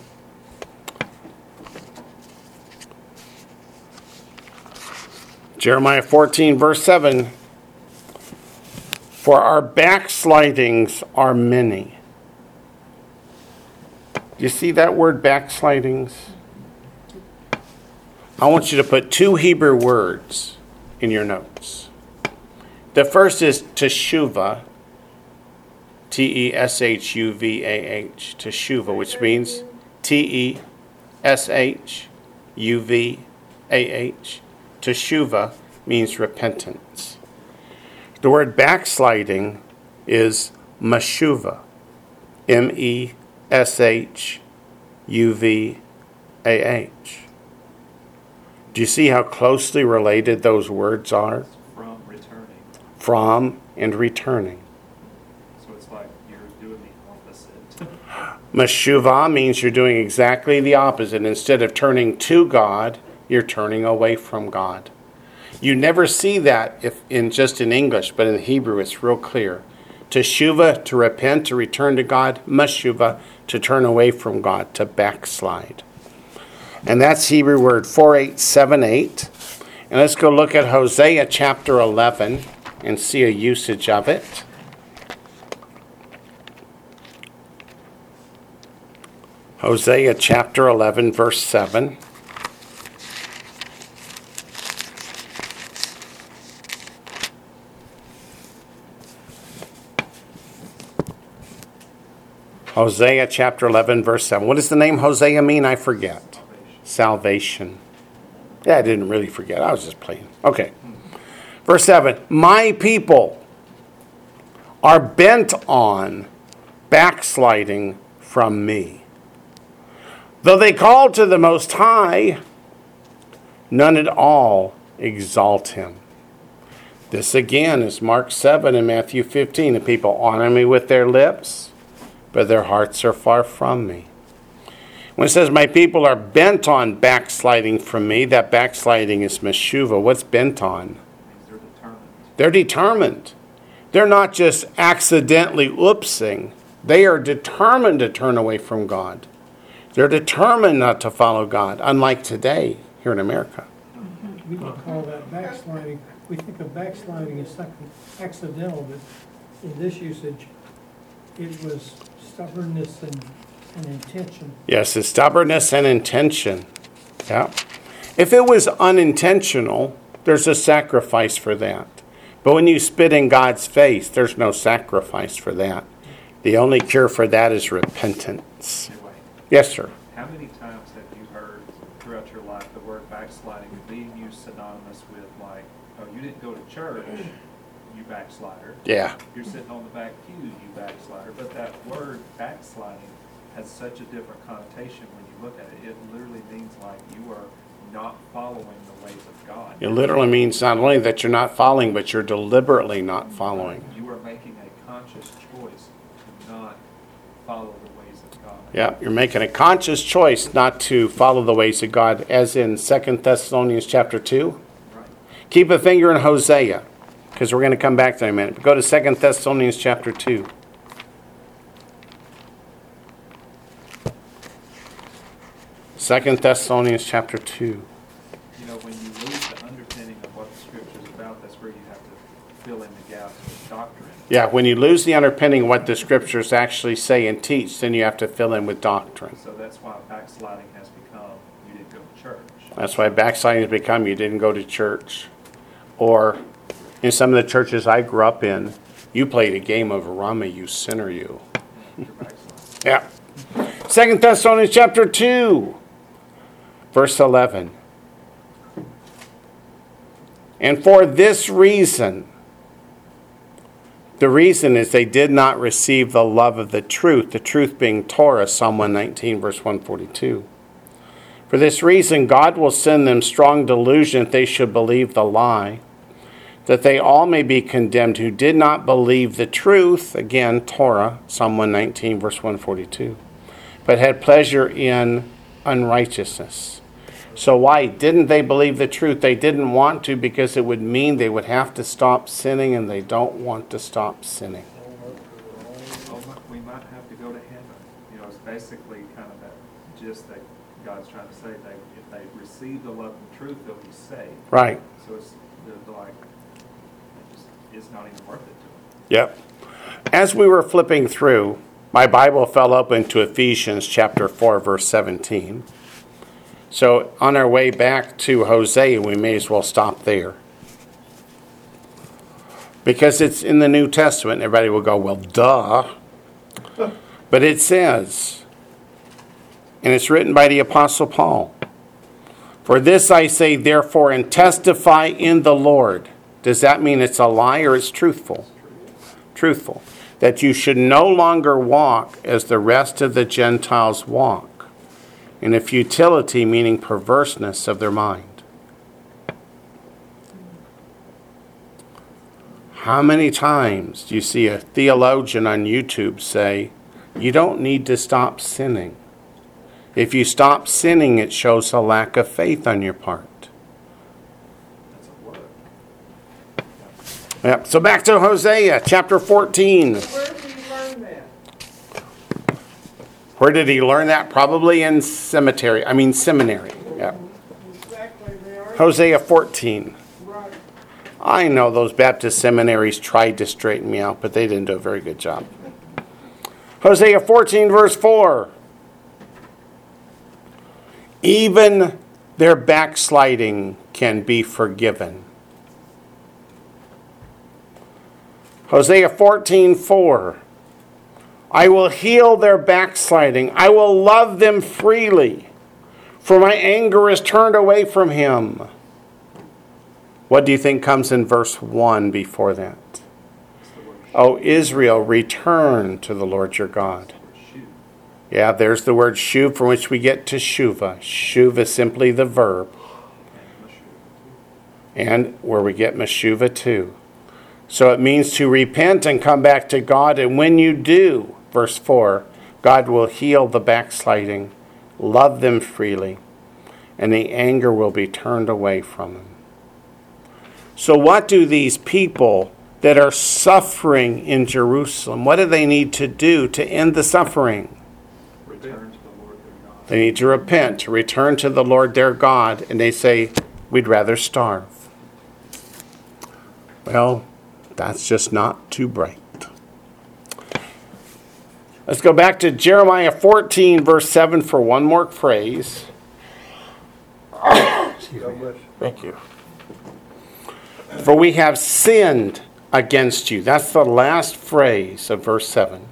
Jeremiah 14, verse 7. For our backslidings are many. You see that word backslidings? I want you to put two Hebrew words in your notes. The first is teshuva, T E S H U V A H, teshuva, which means T E S H U V A H. Teshuva means repentance. The word backsliding is meshuva, M E S H U V A H. Do you see how closely related those words are? From returning. From and returning. So it's like you're doing the opposite. Meshuvah means you're doing exactly the opposite. Instead of turning to God, you're turning away from God. You never see that if in just in English, but in Hebrew it's real clear. Teshuva, to repent, to return to God. Meshuvah, to turn away from God, to backslide. And that's Hebrew word 4878. And let's go look at Hosea chapter 11 and see a usage of it. Hosea chapter 11, verse 7. Hosea chapter 11, verse 7. What does the name Hosea mean? I forget. Salvation. Yeah, I didn't really forget. I was just playing. Okay. Verse 7 My people are bent on backsliding from me. Though they call to the Most High, none at all exalt him. This again is Mark 7 and Matthew 15. The people honor me with their lips, but their hearts are far from me. When it says, My people are bent on backsliding from me, that backsliding is Meshuva. What's bent on? They're determined. They're determined. They're not just accidentally oopsing, they are determined to turn away from God. They're determined not to follow God, unlike today here in America. We don't call that backsliding. We think of backsliding as something accidental, but in this usage, it was stubbornness and, and intention. Yes, it's stubbornness and intention. Yeah. If it was unintentional, there's a sacrifice for that. But when you spit in God's face, there's no sacrifice for that. The only cure for that is repentance. Yes, sir. how many times have you heard throughout your life the word backsliding being used synonymous with like, oh, you didn't go to church, you backslider. Yeah. You're sitting on the back pew, you backslider. But that word backsliding has such a different connotation when you look at it. It literally means like you are not following the ways of God. It literally means not only that you're not following, but you're deliberately not following. You are making a conscious choice to not follow the ways of God. Yeah, you're making a conscious choice not to follow the ways of God, as in Second Thessalonians chapter 2. Right. Keep a finger in Hosea, because we're going to come back to that in a minute. Go to Second Thessalonians chapter 2. Second Thessalonians chapter 2. You know, when you lose the underpinning of what the scripture is about, that's where you have to fill in the gaps with doctrine. Yeah, when you lose the underpinning of what the scriptures actually say and teach, then you have to fill in with doctrine. So that's why backsliding has become you didn't go to church. That's why backsliding has become you didn't go to church. Or in some of the churches I grew up in, you played a game of rummy, you sinner, you. Yeah. Second Thessalonians chapter 2, verse 11. And for this reason, the reason is they did not receive the love of the truth, the truth being Torah, Psalm 119, verse 142. For this reason, God will send them strong delusion if they should believe the lie, that they all may be condemned who did not believe the truth, again, Torah, Psalm 119, verse 142, but had pleasure in unrighteousness. So, why didn't they believe the truth? They didn't want to because it would mean they would have to stop sinning, and they don't want to stop sinning. Oh, we might have to go to heaven. You know, it's basically kind of that gist that God's trying to say. They, if they receive the love and truth, they'll be saved. Right. So it's they're they're like, it just, it's not even worth it to. Yep. As we were flipping through, my Bible fell open to Ephesians chapter 4, verse 17. So on our way back to Hosea, we may as well stop there. Because it's in the New Testament, everybody will go, well, duh. But it says, and it's written by the Apostle Paul For this I say, therefore, and testify in the Lord. Does that mean it's a lie or it's truthful? Truthful. That you should no longer walk as the rest of the Gentiles walk, in a futility, meaning perverseness of their mind. How many times do you see a theologian on YouTube say, You don't need to stop sinning. If you stop sinning, it shows a lack of faith on your part. That's a word. Yep. So back to Hosea chapter 14. Where did you learn that? Where did he learn that? Probably in cemetery. I mean seminary. Yep. Exactly, Hosea 14. right. I know those Baptist seminaries tried to straighten me out, but they didn't do a very good job. Hosea 14, verse 4. Even their backsliding can be forgiven. Hosea 14, 4. I will heal their backsliding. I will love them freely, for my anger is turned away from him. What do you think comes in verse 1 before that? O Israel, return to the Lord your God. Yeah, there's the word shuv from which we get teshuva. Shuv is simply the verb, and where we get meshuva too. So it means to repent and come back to God, and when you do, verse 4, God will heal the backsliding, love them freely, and the anger will be turned away from them. So, what do these people that are suffering in Jerusalem, what do they need to do to end the suffering? Return to the Lord their God. They need to repent, to return to the Lord their God, and they say, We'd rather starve. Well, that's just not too bright. Let's go back to Jeremiah 14, verse 7 for one more phrase. Thank you. For we have sinned against you. That's the last phrase of verse 7.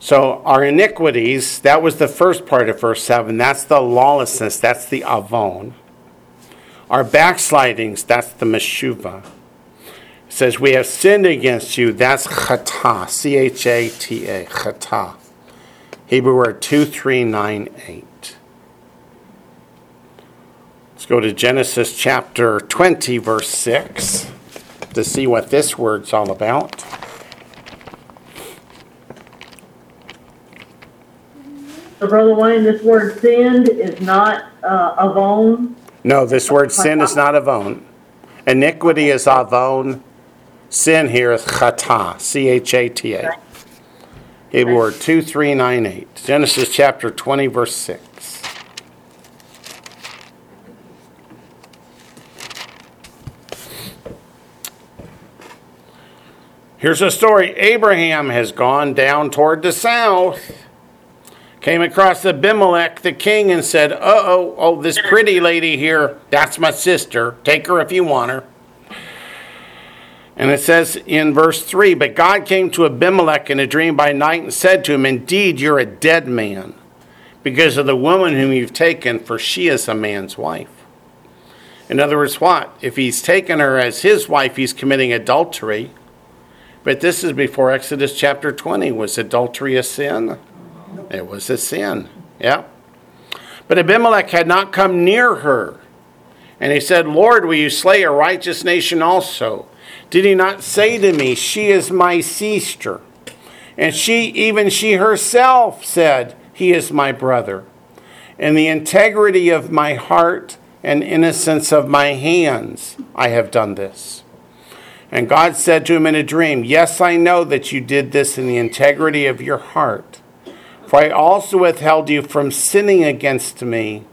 So our iniquities, that was the first part of verse 7. That's the lawlessness. That's the avon. Our backslidings, that's the meshuva. Says, We have sinned against you. That's chata. C H A T A. Chata. Hebrew word 2398. Let's go to Genesis chapter 20, verse 6, to see what this word's all about. So, Brother Wayne, this word sinned is not uh, avon. No, this word sin is not avon. Iniquity is avon. Sin here is chata, C H A T A. Hebrew word 2398. Genesis chapter 20, verse 6. Here's a story Abraham has gone down toward the south. Came across Abimelech, the king, and said, Uh oh, oh, this pretty lady here, that's my sister. Take her if you want her. And it says in verse 3 But God came to Abimelech in a dream by night and said to him, Indeed, you're a dead man because of the woman whom you've taken, for she is a man's wife. In other words, what? If he's taken her as his wife, he's committing adultery. But this is before Exodus chapter 20. Was adultery a sin? It was a sin. Yeah. But Abimelech had not come near her. And he said, Lord, will you slay a righteous nation also? Did he not say to me, She is my sister? And she, even she herself, said, He is my brother. In the integrity of my heart and innocence of my hands, I have done this. And God said to him in a dream, Yes, I know that you did this in the integrity of your heart. For I also withheld you from sinning against me.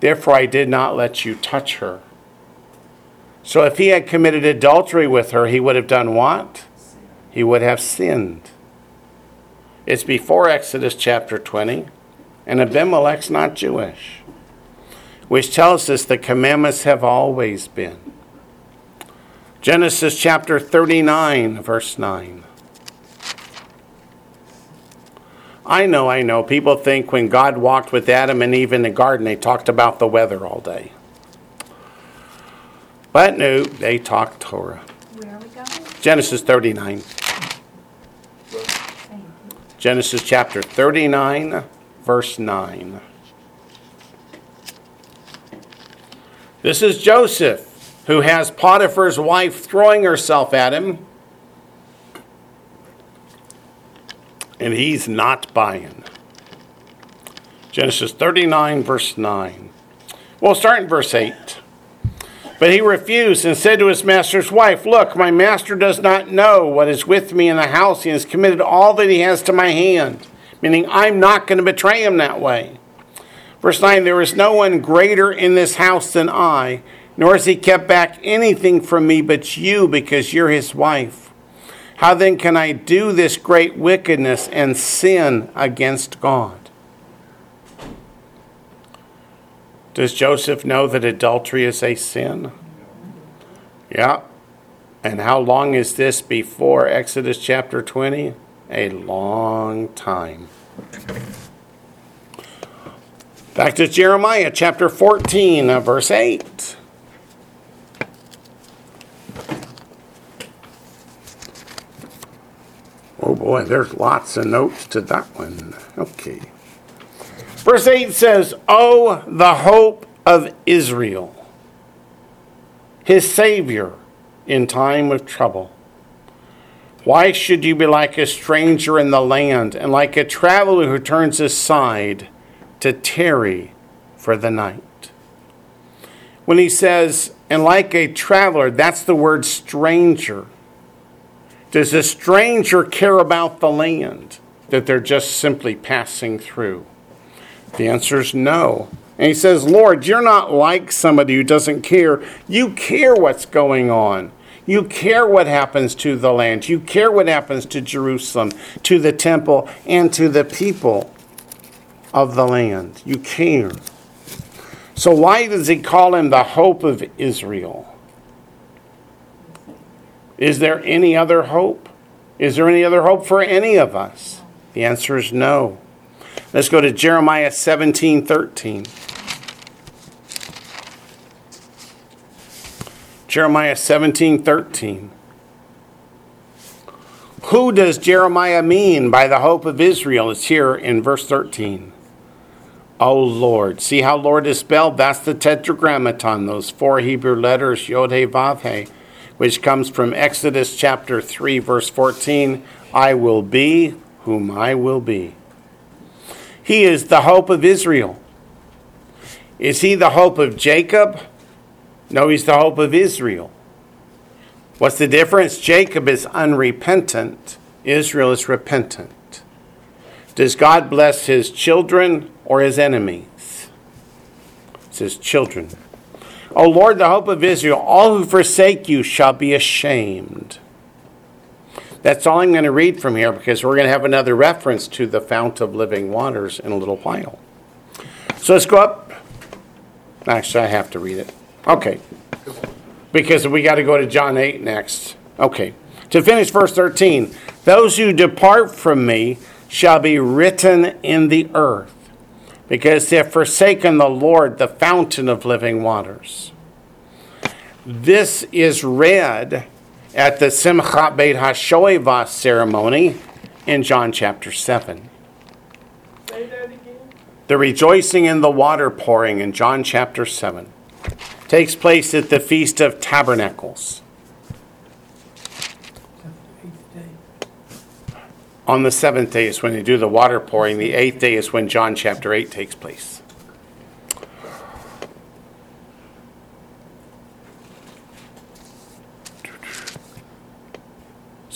Therefore, I did not let you touch her. So, if he had committed adultery with her, he would have done what? He would have sinned. It's before Exodus chapter 20, and Abimelech's not Jewish, which tells us the commandments have always been. Genesis chapter 39, verse 9. I know, I know. People think when God walked with Adam and Eve in the garden, they talked about the weather all day. But no, they talk Torah. Where are we going? Genesis 39. Genesis chapter 39, verse 9. This is Joseph, who has Potiphar's wife throwing herself at him. And he's not buying. Genesis 39, verse 9. We'll start in verse 8. But he refused and said to his master's wife, Look, my master does not know what is with me in the house. He has committed all that he has to my hand. Meaning, I'm not going to betray him that way. Verse 9 There is no one greater in this house than I, nor has he kept back anything from me but you, because you're his wife. How then can I do this great wickedness and sin against God? Does Joseph know that adultery is a sin? Yeah. And how long is this before Exodus chapter 20? A long time. Back to Jeremiah chapter 14, uh, verse 8. Oh boy, there's lots of notes to that one. Okay. Verse 8 says, Oh, the hope of Israel, his Savior in time of trouble. Why should you be like a stranger in the land and like a traveler who turns aside to tarry for the night? When he says, and like a traveler, that's the word stranger. Does a stranger care about the land that they're just simply passing through? The answer is no. And he says, Lord, you're not like somebody who doesn't care. You care what's going on. You care what happens to the land. You care what happens to Jerusalem, to the temple, and to the people of the land. You care. So, why does he call him the hope of Israel? Is there any other hope? Is there any other hope for any of us? The answer is no. Let's go to Jeremiah 17 13. Jeremiah 17 13. Who does Jeremiah mean by the hope of Israel? It's here in verse 13. Oh Lord. See how Lord is spelled? That's the tetragrammaton, those four Hebrew letters, Yod He Vav He, which comes from Exodus chapter 3, verse 14. I will be whom I will be. He is the hope of Israel. Is he the hope of Jacob? No, he's the hope of Israel. What's the difference? Jacob is unrepentant, Israel is repentant. Does God bless his children or his enemies? It's his children. O Lord, the hope of Israel, all who forsake you shall be ashamed. That's all I'm going to read from here because we're going to have another reference to the fount of living waters in a little while. So let's go up. Actually, I have to read it. Okay. Because we got to go to John 8 next. Okay. To finish verse 13 Those who depart from me shall be written in the earth, because they have forsaken the Lord, the fountain of living waters. This is read at the Simchat Beit HaShoeva ceremony in John chapter 7. Say that again? The rejoicing in the water pouring in John chapter 7 takes place at the Feast of Tabernacles. On the seventh day is when they do the water pouring. The eighth day is when John chapter 8 takes place.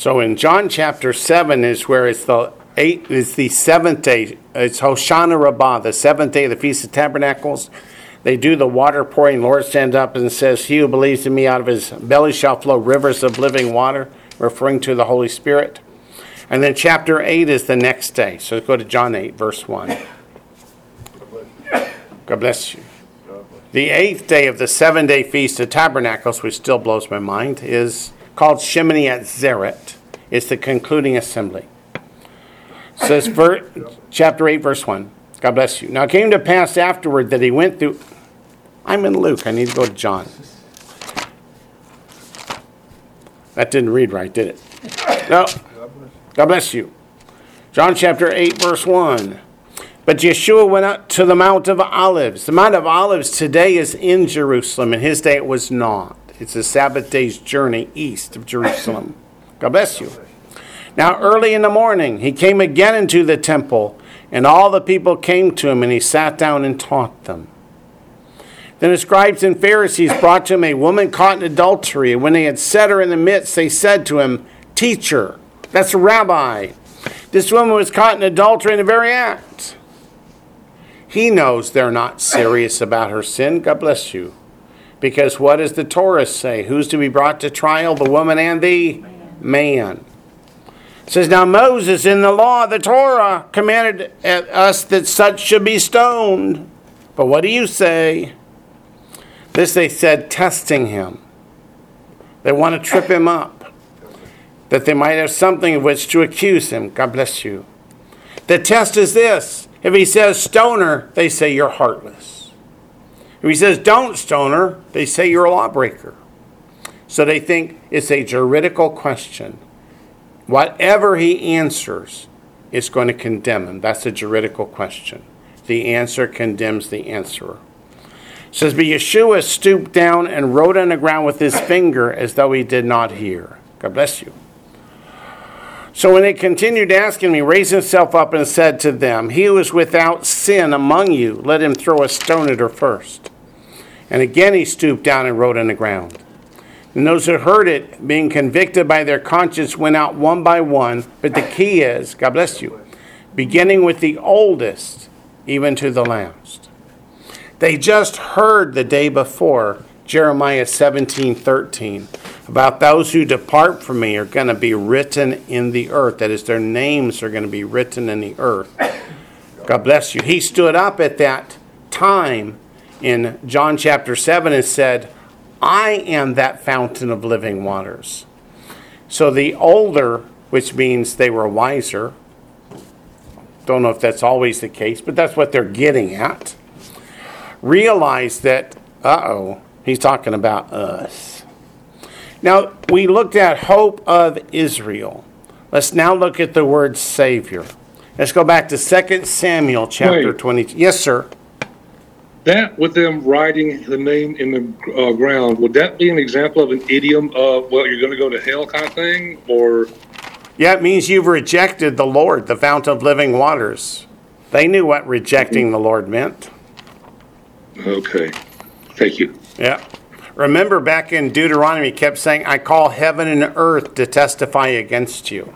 So in John chapter 7 is where it's the eight is the seventh day. It's Hoshana Rabbah, the seventh day of the Feast of Tabernacles. They do the water pouring. The Lord stands up and says, He who believes in me out of his belly shall flow rivers of living water, referring to the Holy Spirit. And then chapter 8 is the next day. So go to John 8, verse 1. God bless you. The eighth day of the seven day feast of tabernacles, which still blows my mind, is called Shemini Atzeret. It's the concluding assembly. Says ver- chapter 8, verse 1. God bless you. Now it came to pass afterward that he went through. I'm in Luke. I need to go to John. That didn't read right, did it? No. God bless you. John chapter 8, verse 1. But Yeshua went up to the Mount of Olives. The Mount of Olives today is in Jerusalem. In his day, it was not. It's a Sabbath day's journey east of Jerusalem. God bless you. Now, early in the morning, he came again into the temple, and all the people came to him, and he sat down and taught them. Then the scribes and Pharisees brought to him a woman caught in adultery, and when they had set her in the midst, they said to him, Teacher, that's a rabbi. This woman was caught in adultery in the very act. He knows they're not serious about her sin. God bless you. Because what does the Torah say? Who's to be brought to trial? The woman and the man. It says, Now Moses in the law, the Torah, commanded us that such should be stoned. But what do you say? This they said, testing him. They want to trip him up, that they might have something of which to accuse him. God bless you. The test is this if he says stoner, they say you're heartless. If he says don't stoner, they say you're a lawbreaker. So they think it's a juridical question. Whatever he answers is going to condemn him. That's a juridical question. The answer condemns the answerer. It says, But Yeshua stooped down and wrote on the ground with his finger as though he did not hear. God bless you. So when they continued asking he raised himself up and said to them, He who is without sin among you, let him throw a stone at her first. And again he stooped down and wrote on the ground. And those who heard it, being convicted by their conscience, went out one by one. But the key is, God bless you, beginning with the oldest, even to the last. They just heard the day before Jeremiah 17 13 about those who depart from me are going to be written in the earth. That is, their names are going to be written in the earth. God bless you. He stood up at that time in John chapter 7 and said, I am that fountain of living waters. So the older, which means they were wiser, don't know if that's always the case, but that's what they're getting at, realize that, uh oh, he's talking about us. Now, we looked at hope of Israel. Let's now look at the word Savior. Let's go back to 2 Samuel chapter Wait. 20. Yes, sir. That with them writing the name in the uh, ground, would that be an example of an idiom of, well, you're going to go to hell kind of thing? Or, Yeah, it means you've rejected the Lord, the fountain of living waters. They knew what rejecting the Lord meant. okay, thank you. Yeah. Remember back in Deuteronomy, he kept saying, I call heaven and earth to testify against you.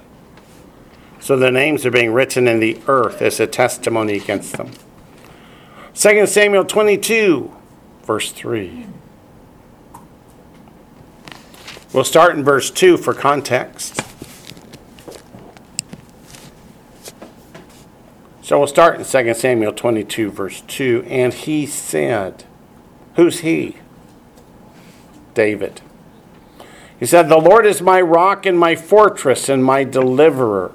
So the names are being written in the earth as a testimony against them. 2 Samuel 22, verse 3. We'll start in verse 2 for context. So we'll start in 2 Samuel 22, verse 2. And he said, Who's he? David. He said, The Lord is my rock and my fortress and my deliverer,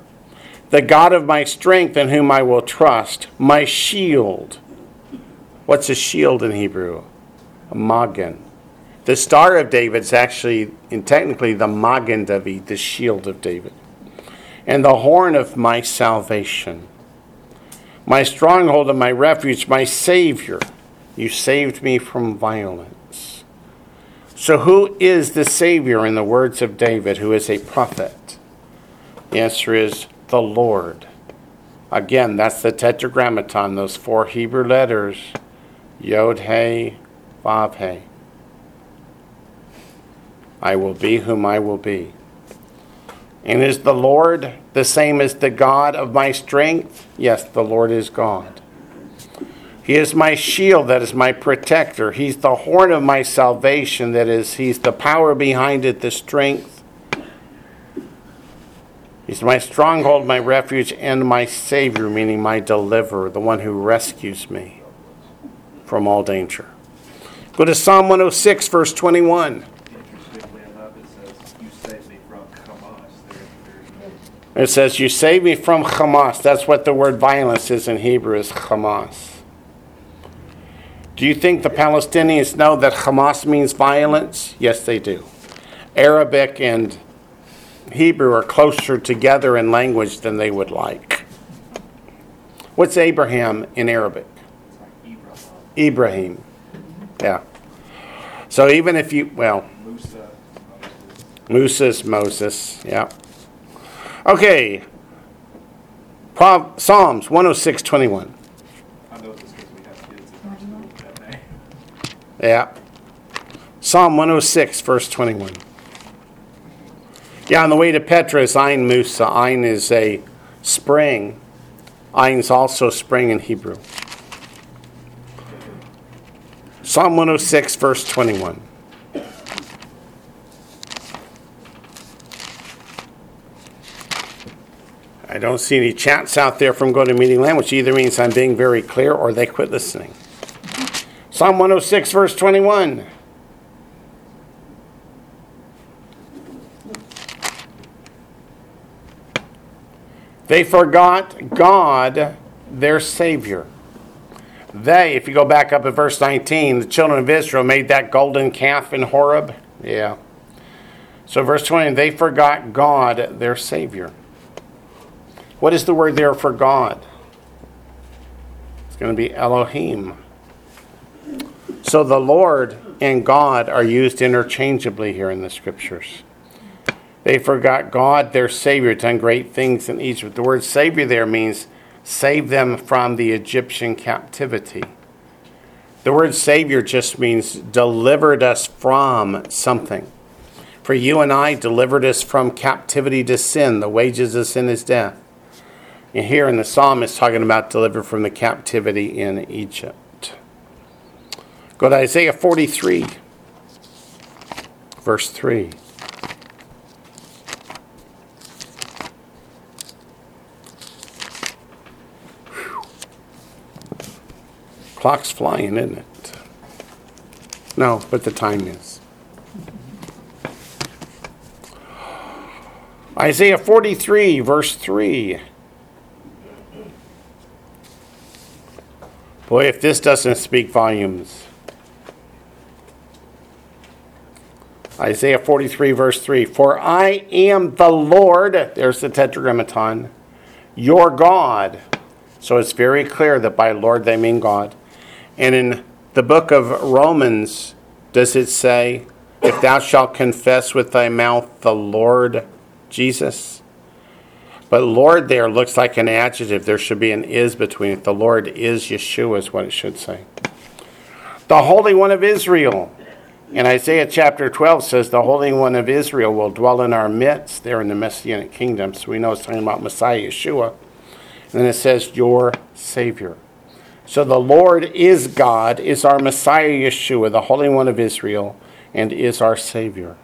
the God of my strength in whom I will trust, my shield. What's a shield in Hebrew? A magen. The star of David is actually, and technically, the magen David, the shield of David, and the horn of my salvation, my stronghold and my refuge, my Savior. You saved me from violence. So, who is the Savior in the words of David, who is a prophet? The answer is the Lord. Again, that's the tetragrammaton, those four Hebrew letters Yod He, Vav He. I will be whom I will be. And is the Lord the same as the God of my strength? Yes, the Lord is God. He is my shield, that is my protector. He's the horn of my salvation, that is, He's the power behind it, the strength. He's my stronghold, my refuge, and my Savior, meaning my deliverer, the one who rescues me from all danger. Go to Psalm 106, verse 21. It says, you save me from Hamas. That's what the word violence is in Hebrew, is Hamas. Do you think the Palestinians know that Hamas means violence? Yes, they do. Arabic and Hebrew are closer together in language than they would like. What's Abraham in Arabic? Ibrahim. Yeah. So even if you, well, Musa, Moses. Moses, yeah. Okay. Prov- Psalms 106 21. I know this because we have kids that actually use that name. Yeah. Psalm 106, verse 21. Yeah, on the way to Petra is Ein Musa. Ein is a spring. Ein is also spring in Hebrew. Psalm 106, verse 21. I don't see any chats out there from GoToMeeting Land, which either means I'm being very clear or they quit listening. Psalm 106, verse 21. They forgot God, their Savior. They, if you go back up at verse 19, the children of Israel made that golden calf in Horeb. Yeah. So, verse 20, they forgot God, their Savior. What is the word there for God? It's going to be Elohim. So the Lord and God are used interchangeably here in the scriptures. They forgot God, their Savior, done great things in Egypt. The word Savior there means save them from the Egyptian captivity. The word Savior just means delivered us from something. For you and I, delivered us from captivity to sin. The wages of sin is death. And here in the psalm, it's talking about delivered from the captivity in Egypt. Go to Isaiah 43, verse 3. Clock's flying, isn't it? No, but the time is. Isaiah 43, verse 3. Boy, if this doesn't speak volumes. Isaiah 43, verse 3 For I am the Lord, there's the tetragrammaton, your God. So it's very clear that by Lord they mean God. And in the book of Romans, does it say, If thou shalt confess with thy mouth the Lord Jesus? But Lord there looks like an adjective. There should be an is between it. The Lord is Yeshua, is what it should say. The Holy One of Israel. In Isaiah chapter 12 says, The Holy One of Israel will dwell in our midst there in the Messianic kingdom. So we know it's talking about Messiah Yeshua. And then it says, Your Savior. So the Lord is God, is our Messiah Yeshua, the Holy One of Israel, and is our Savior.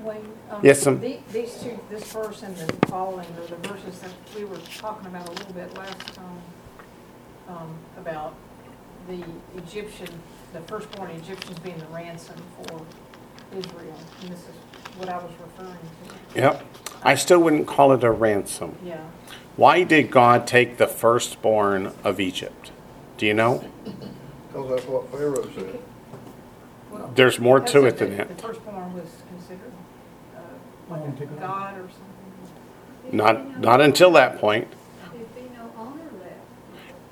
Wayne, um, Yes, the- These two, this verse and the following are the verses that we were talking about a little bit last time, um, about the Egyptian, the firstborn Egyptians being the ransom for Israel. And this is what I was referring to. Yep. I still wouldn't call it a ransom. Yeah. Why did God take the firstborn of Egypt? Do you know? Because that's what Pharaoh said. Well, There's more to it than that. The firstborn was considered, uh, like a God. god or something. Not not until that point. There'd be no.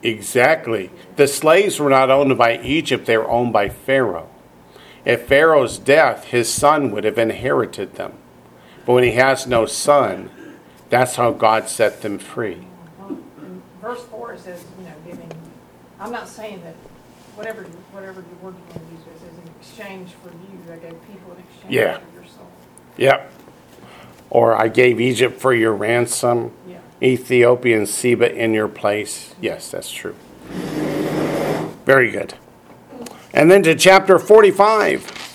Exactly. The slaves were not owned by Egypt, they were owned by Pharaoh. At Pharaoh's death, his son would have inherited them. But when he has no son, that's how God set them free. Verse four, says, you know, giving, I'm not saying that, whatever, whatever the word you want to use, it says in exchange for you, I gave people in exchange Yeah. for your soul. Yep. Or I gave Egypt for your ransom, Yeah. Ethiopia and Seba in your place. Yes, that's true. Very good. And then to chapter 45.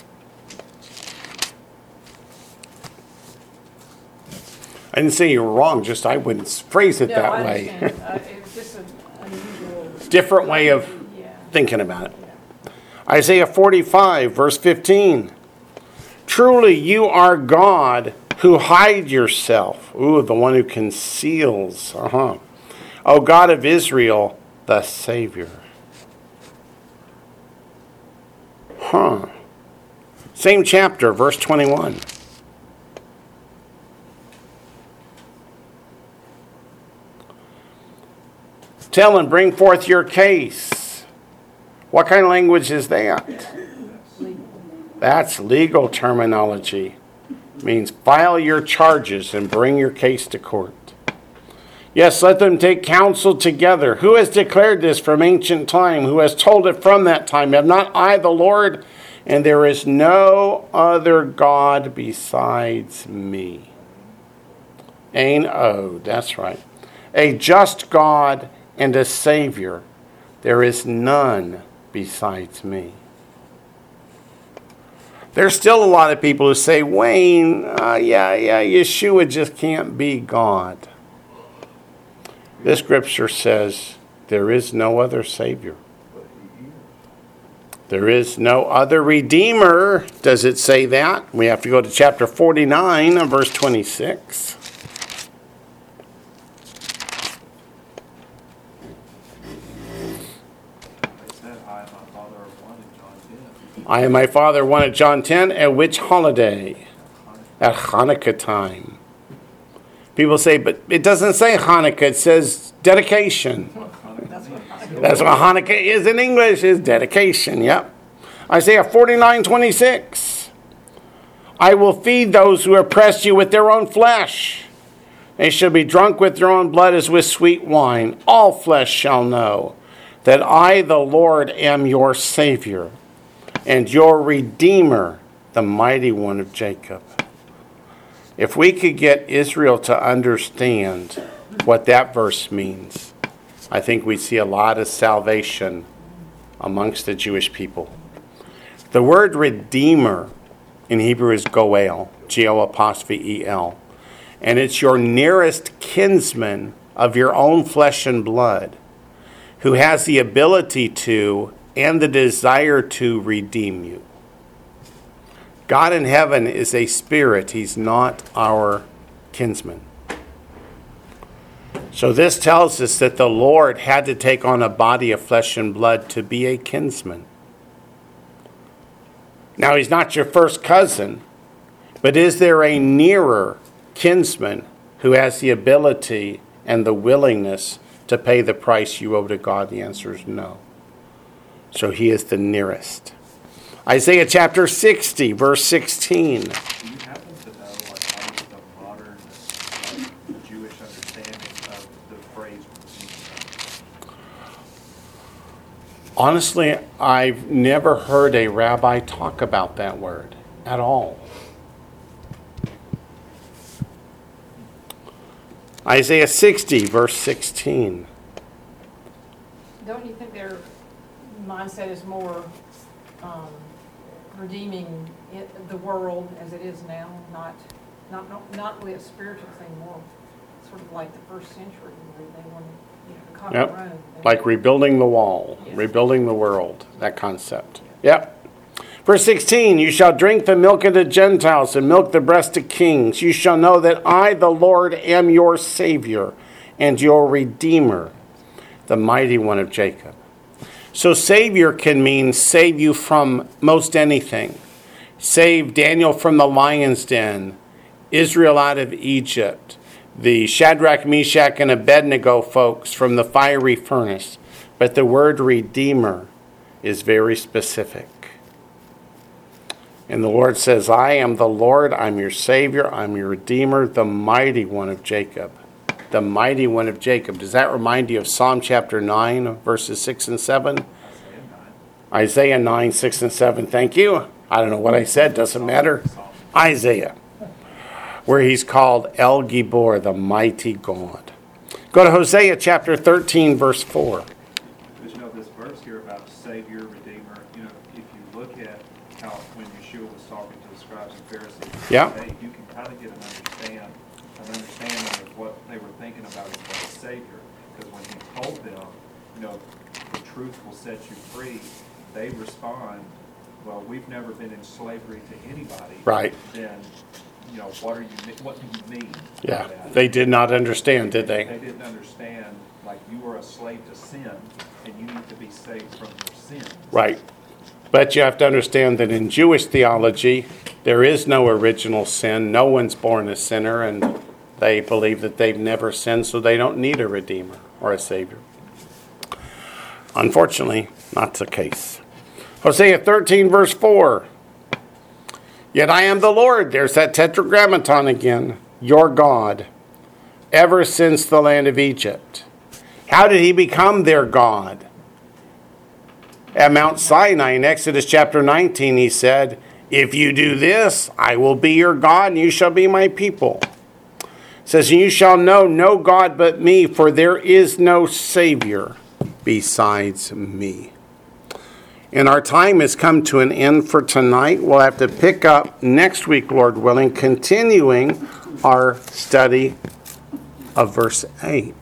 I didn't say you were wrong, just I wouldn't phrase it No, that I way. understand. Uh, It's just an unusual. Different way of Yeah. thinking about it. Isaiah 45, verse 15. Truly, you are God who hide yourself. Ooh, the one who conceals. Uh huh. O God of Israel, the Savior. Huh. Same chapter, verse 21. Tell and bring forth your case. What kind of language is that? That's legal terminology. means file your charges and bring your case to court. Yes, let them take counsel together. Who has declared this from ancient time? Who has told it from that time? Have not I the Lord? And there is no other God besides me. Ain O, that's right. A just God and a Savior. There is none besides me. There's still a lot of people who say, Wayne, uh, yeah, yeah, Yeshua just can't be God. This scripture says there is no other Savior. There is no other Redeemer. Does it say that? We have to go to chapter 49 verse 26. They said, I and my father are one in John ten. I and my Father one at John 10. At which holiday? At Hanukkah time. People say, but it doesn't say Hanukkah, it says dedication. That's what Hanukkah is in English, is dedication. Yep. Isaiah 49 26. I will feed those who oppress you with their own flesh. They shall be drunk with their own blood as with sweet wine. All flesh shall know that I, the Lord, am your Savior and your Redeemer, the mighty one of Jacob. If we could get Israel to understand what that verse means, I think we'd see a lot of salvation amongst the Jewish people. The word redeemer in Hebrew is goel, G O apostrophe E L, and it's your nearest kinsman of your own flesh and blood who has the ability to and the desire to redeem you. God in heaven is a spirit, he's not our kinsman. So this tells us that the Lord had to take on a body of flesh and blood to be a kinsman. Now, he's not your first cousin, but is there a nearer kinsman who has the ability and the willingness to pay the price you owe to God? The answer is no. So he is the nearest. Isaiah chapter 60, verse 16. Do you happen to know like what is the modern like, Jewish understanding of the phrase redeemer? Honestly, I've never heard a rabbi talk about that word at all. Isaiah 60, verse 16. Don't you think their mindset is more um, redeeming it, the world as it is now, not, not, not- not really a spiritual thing, more sort of like the first century where they wanted, you know, to conquer Yep. Rome. They Like rebuilding the wall, Yes. rebuilding the world, that concept. Yep. Verse 16 You shall drink the milk of the Gentiles and milk the breast of kings. You shall know that I, the Lord, am your Savior and your Redeemer, the mighty one of Jacob. So, Savior can mean save you from most anything. Save Daniel from the lion's den, Israel out of Egypt, the Shadrach, Meshach, and Abednego folks from the fiery furnace. But the word Redeemer is very specific. And the Lord says, I am the Lord, I'm your Savior, I'm your Redeemer, the mighty one of Jacob. The mighty one of Jacob. Does that remind you of Psalm chapter 9, verses 6 and 7? Isaiah 9, 6 and 7. Thank you. I don't know what I said, doesn't matter. Isaiah, where he's called El Gibor, the mighty God. Go to Hosea chapter 13, verse 4. Because you know, this verse here about Savior, Redeemer, you know, if you look at how, when Yeshua was talking to the scribes and Pharisees, Yeah you can kind of get an understand, an understanding of what they were thinking about him as a Savior. Because when he told them, you know, the truth will set you free, they respond, well, we've never been in slavery to anybody. Right. Then, you know, what are you, what do you mean? Yeah, that? they did not understand, did They they? didn't understand, like, you are a slave to sin, and you need to be saved from your sins. Right. But you have to understand that in Jewish theology, there is no original sin. No one's born a sinner, and they believe that they've never sinned, so they don't need a redeemer or a savior. Unfortunately, not the case. Hosea 13, verse 4. Yet I am the Lord. There's that tetragrammaton again. Your God. Ever since the land of Egypt. How did he become their God? At Mount Sinai in Exodus chapter 19, he said, If you do this, I will be your God and you shall be my people. It says, You shall know no God but me, for there is no Savior besides me. And our time has come to an end for tonight. We'll have to pick up next week, Lord willing, continuing our study of verse 8.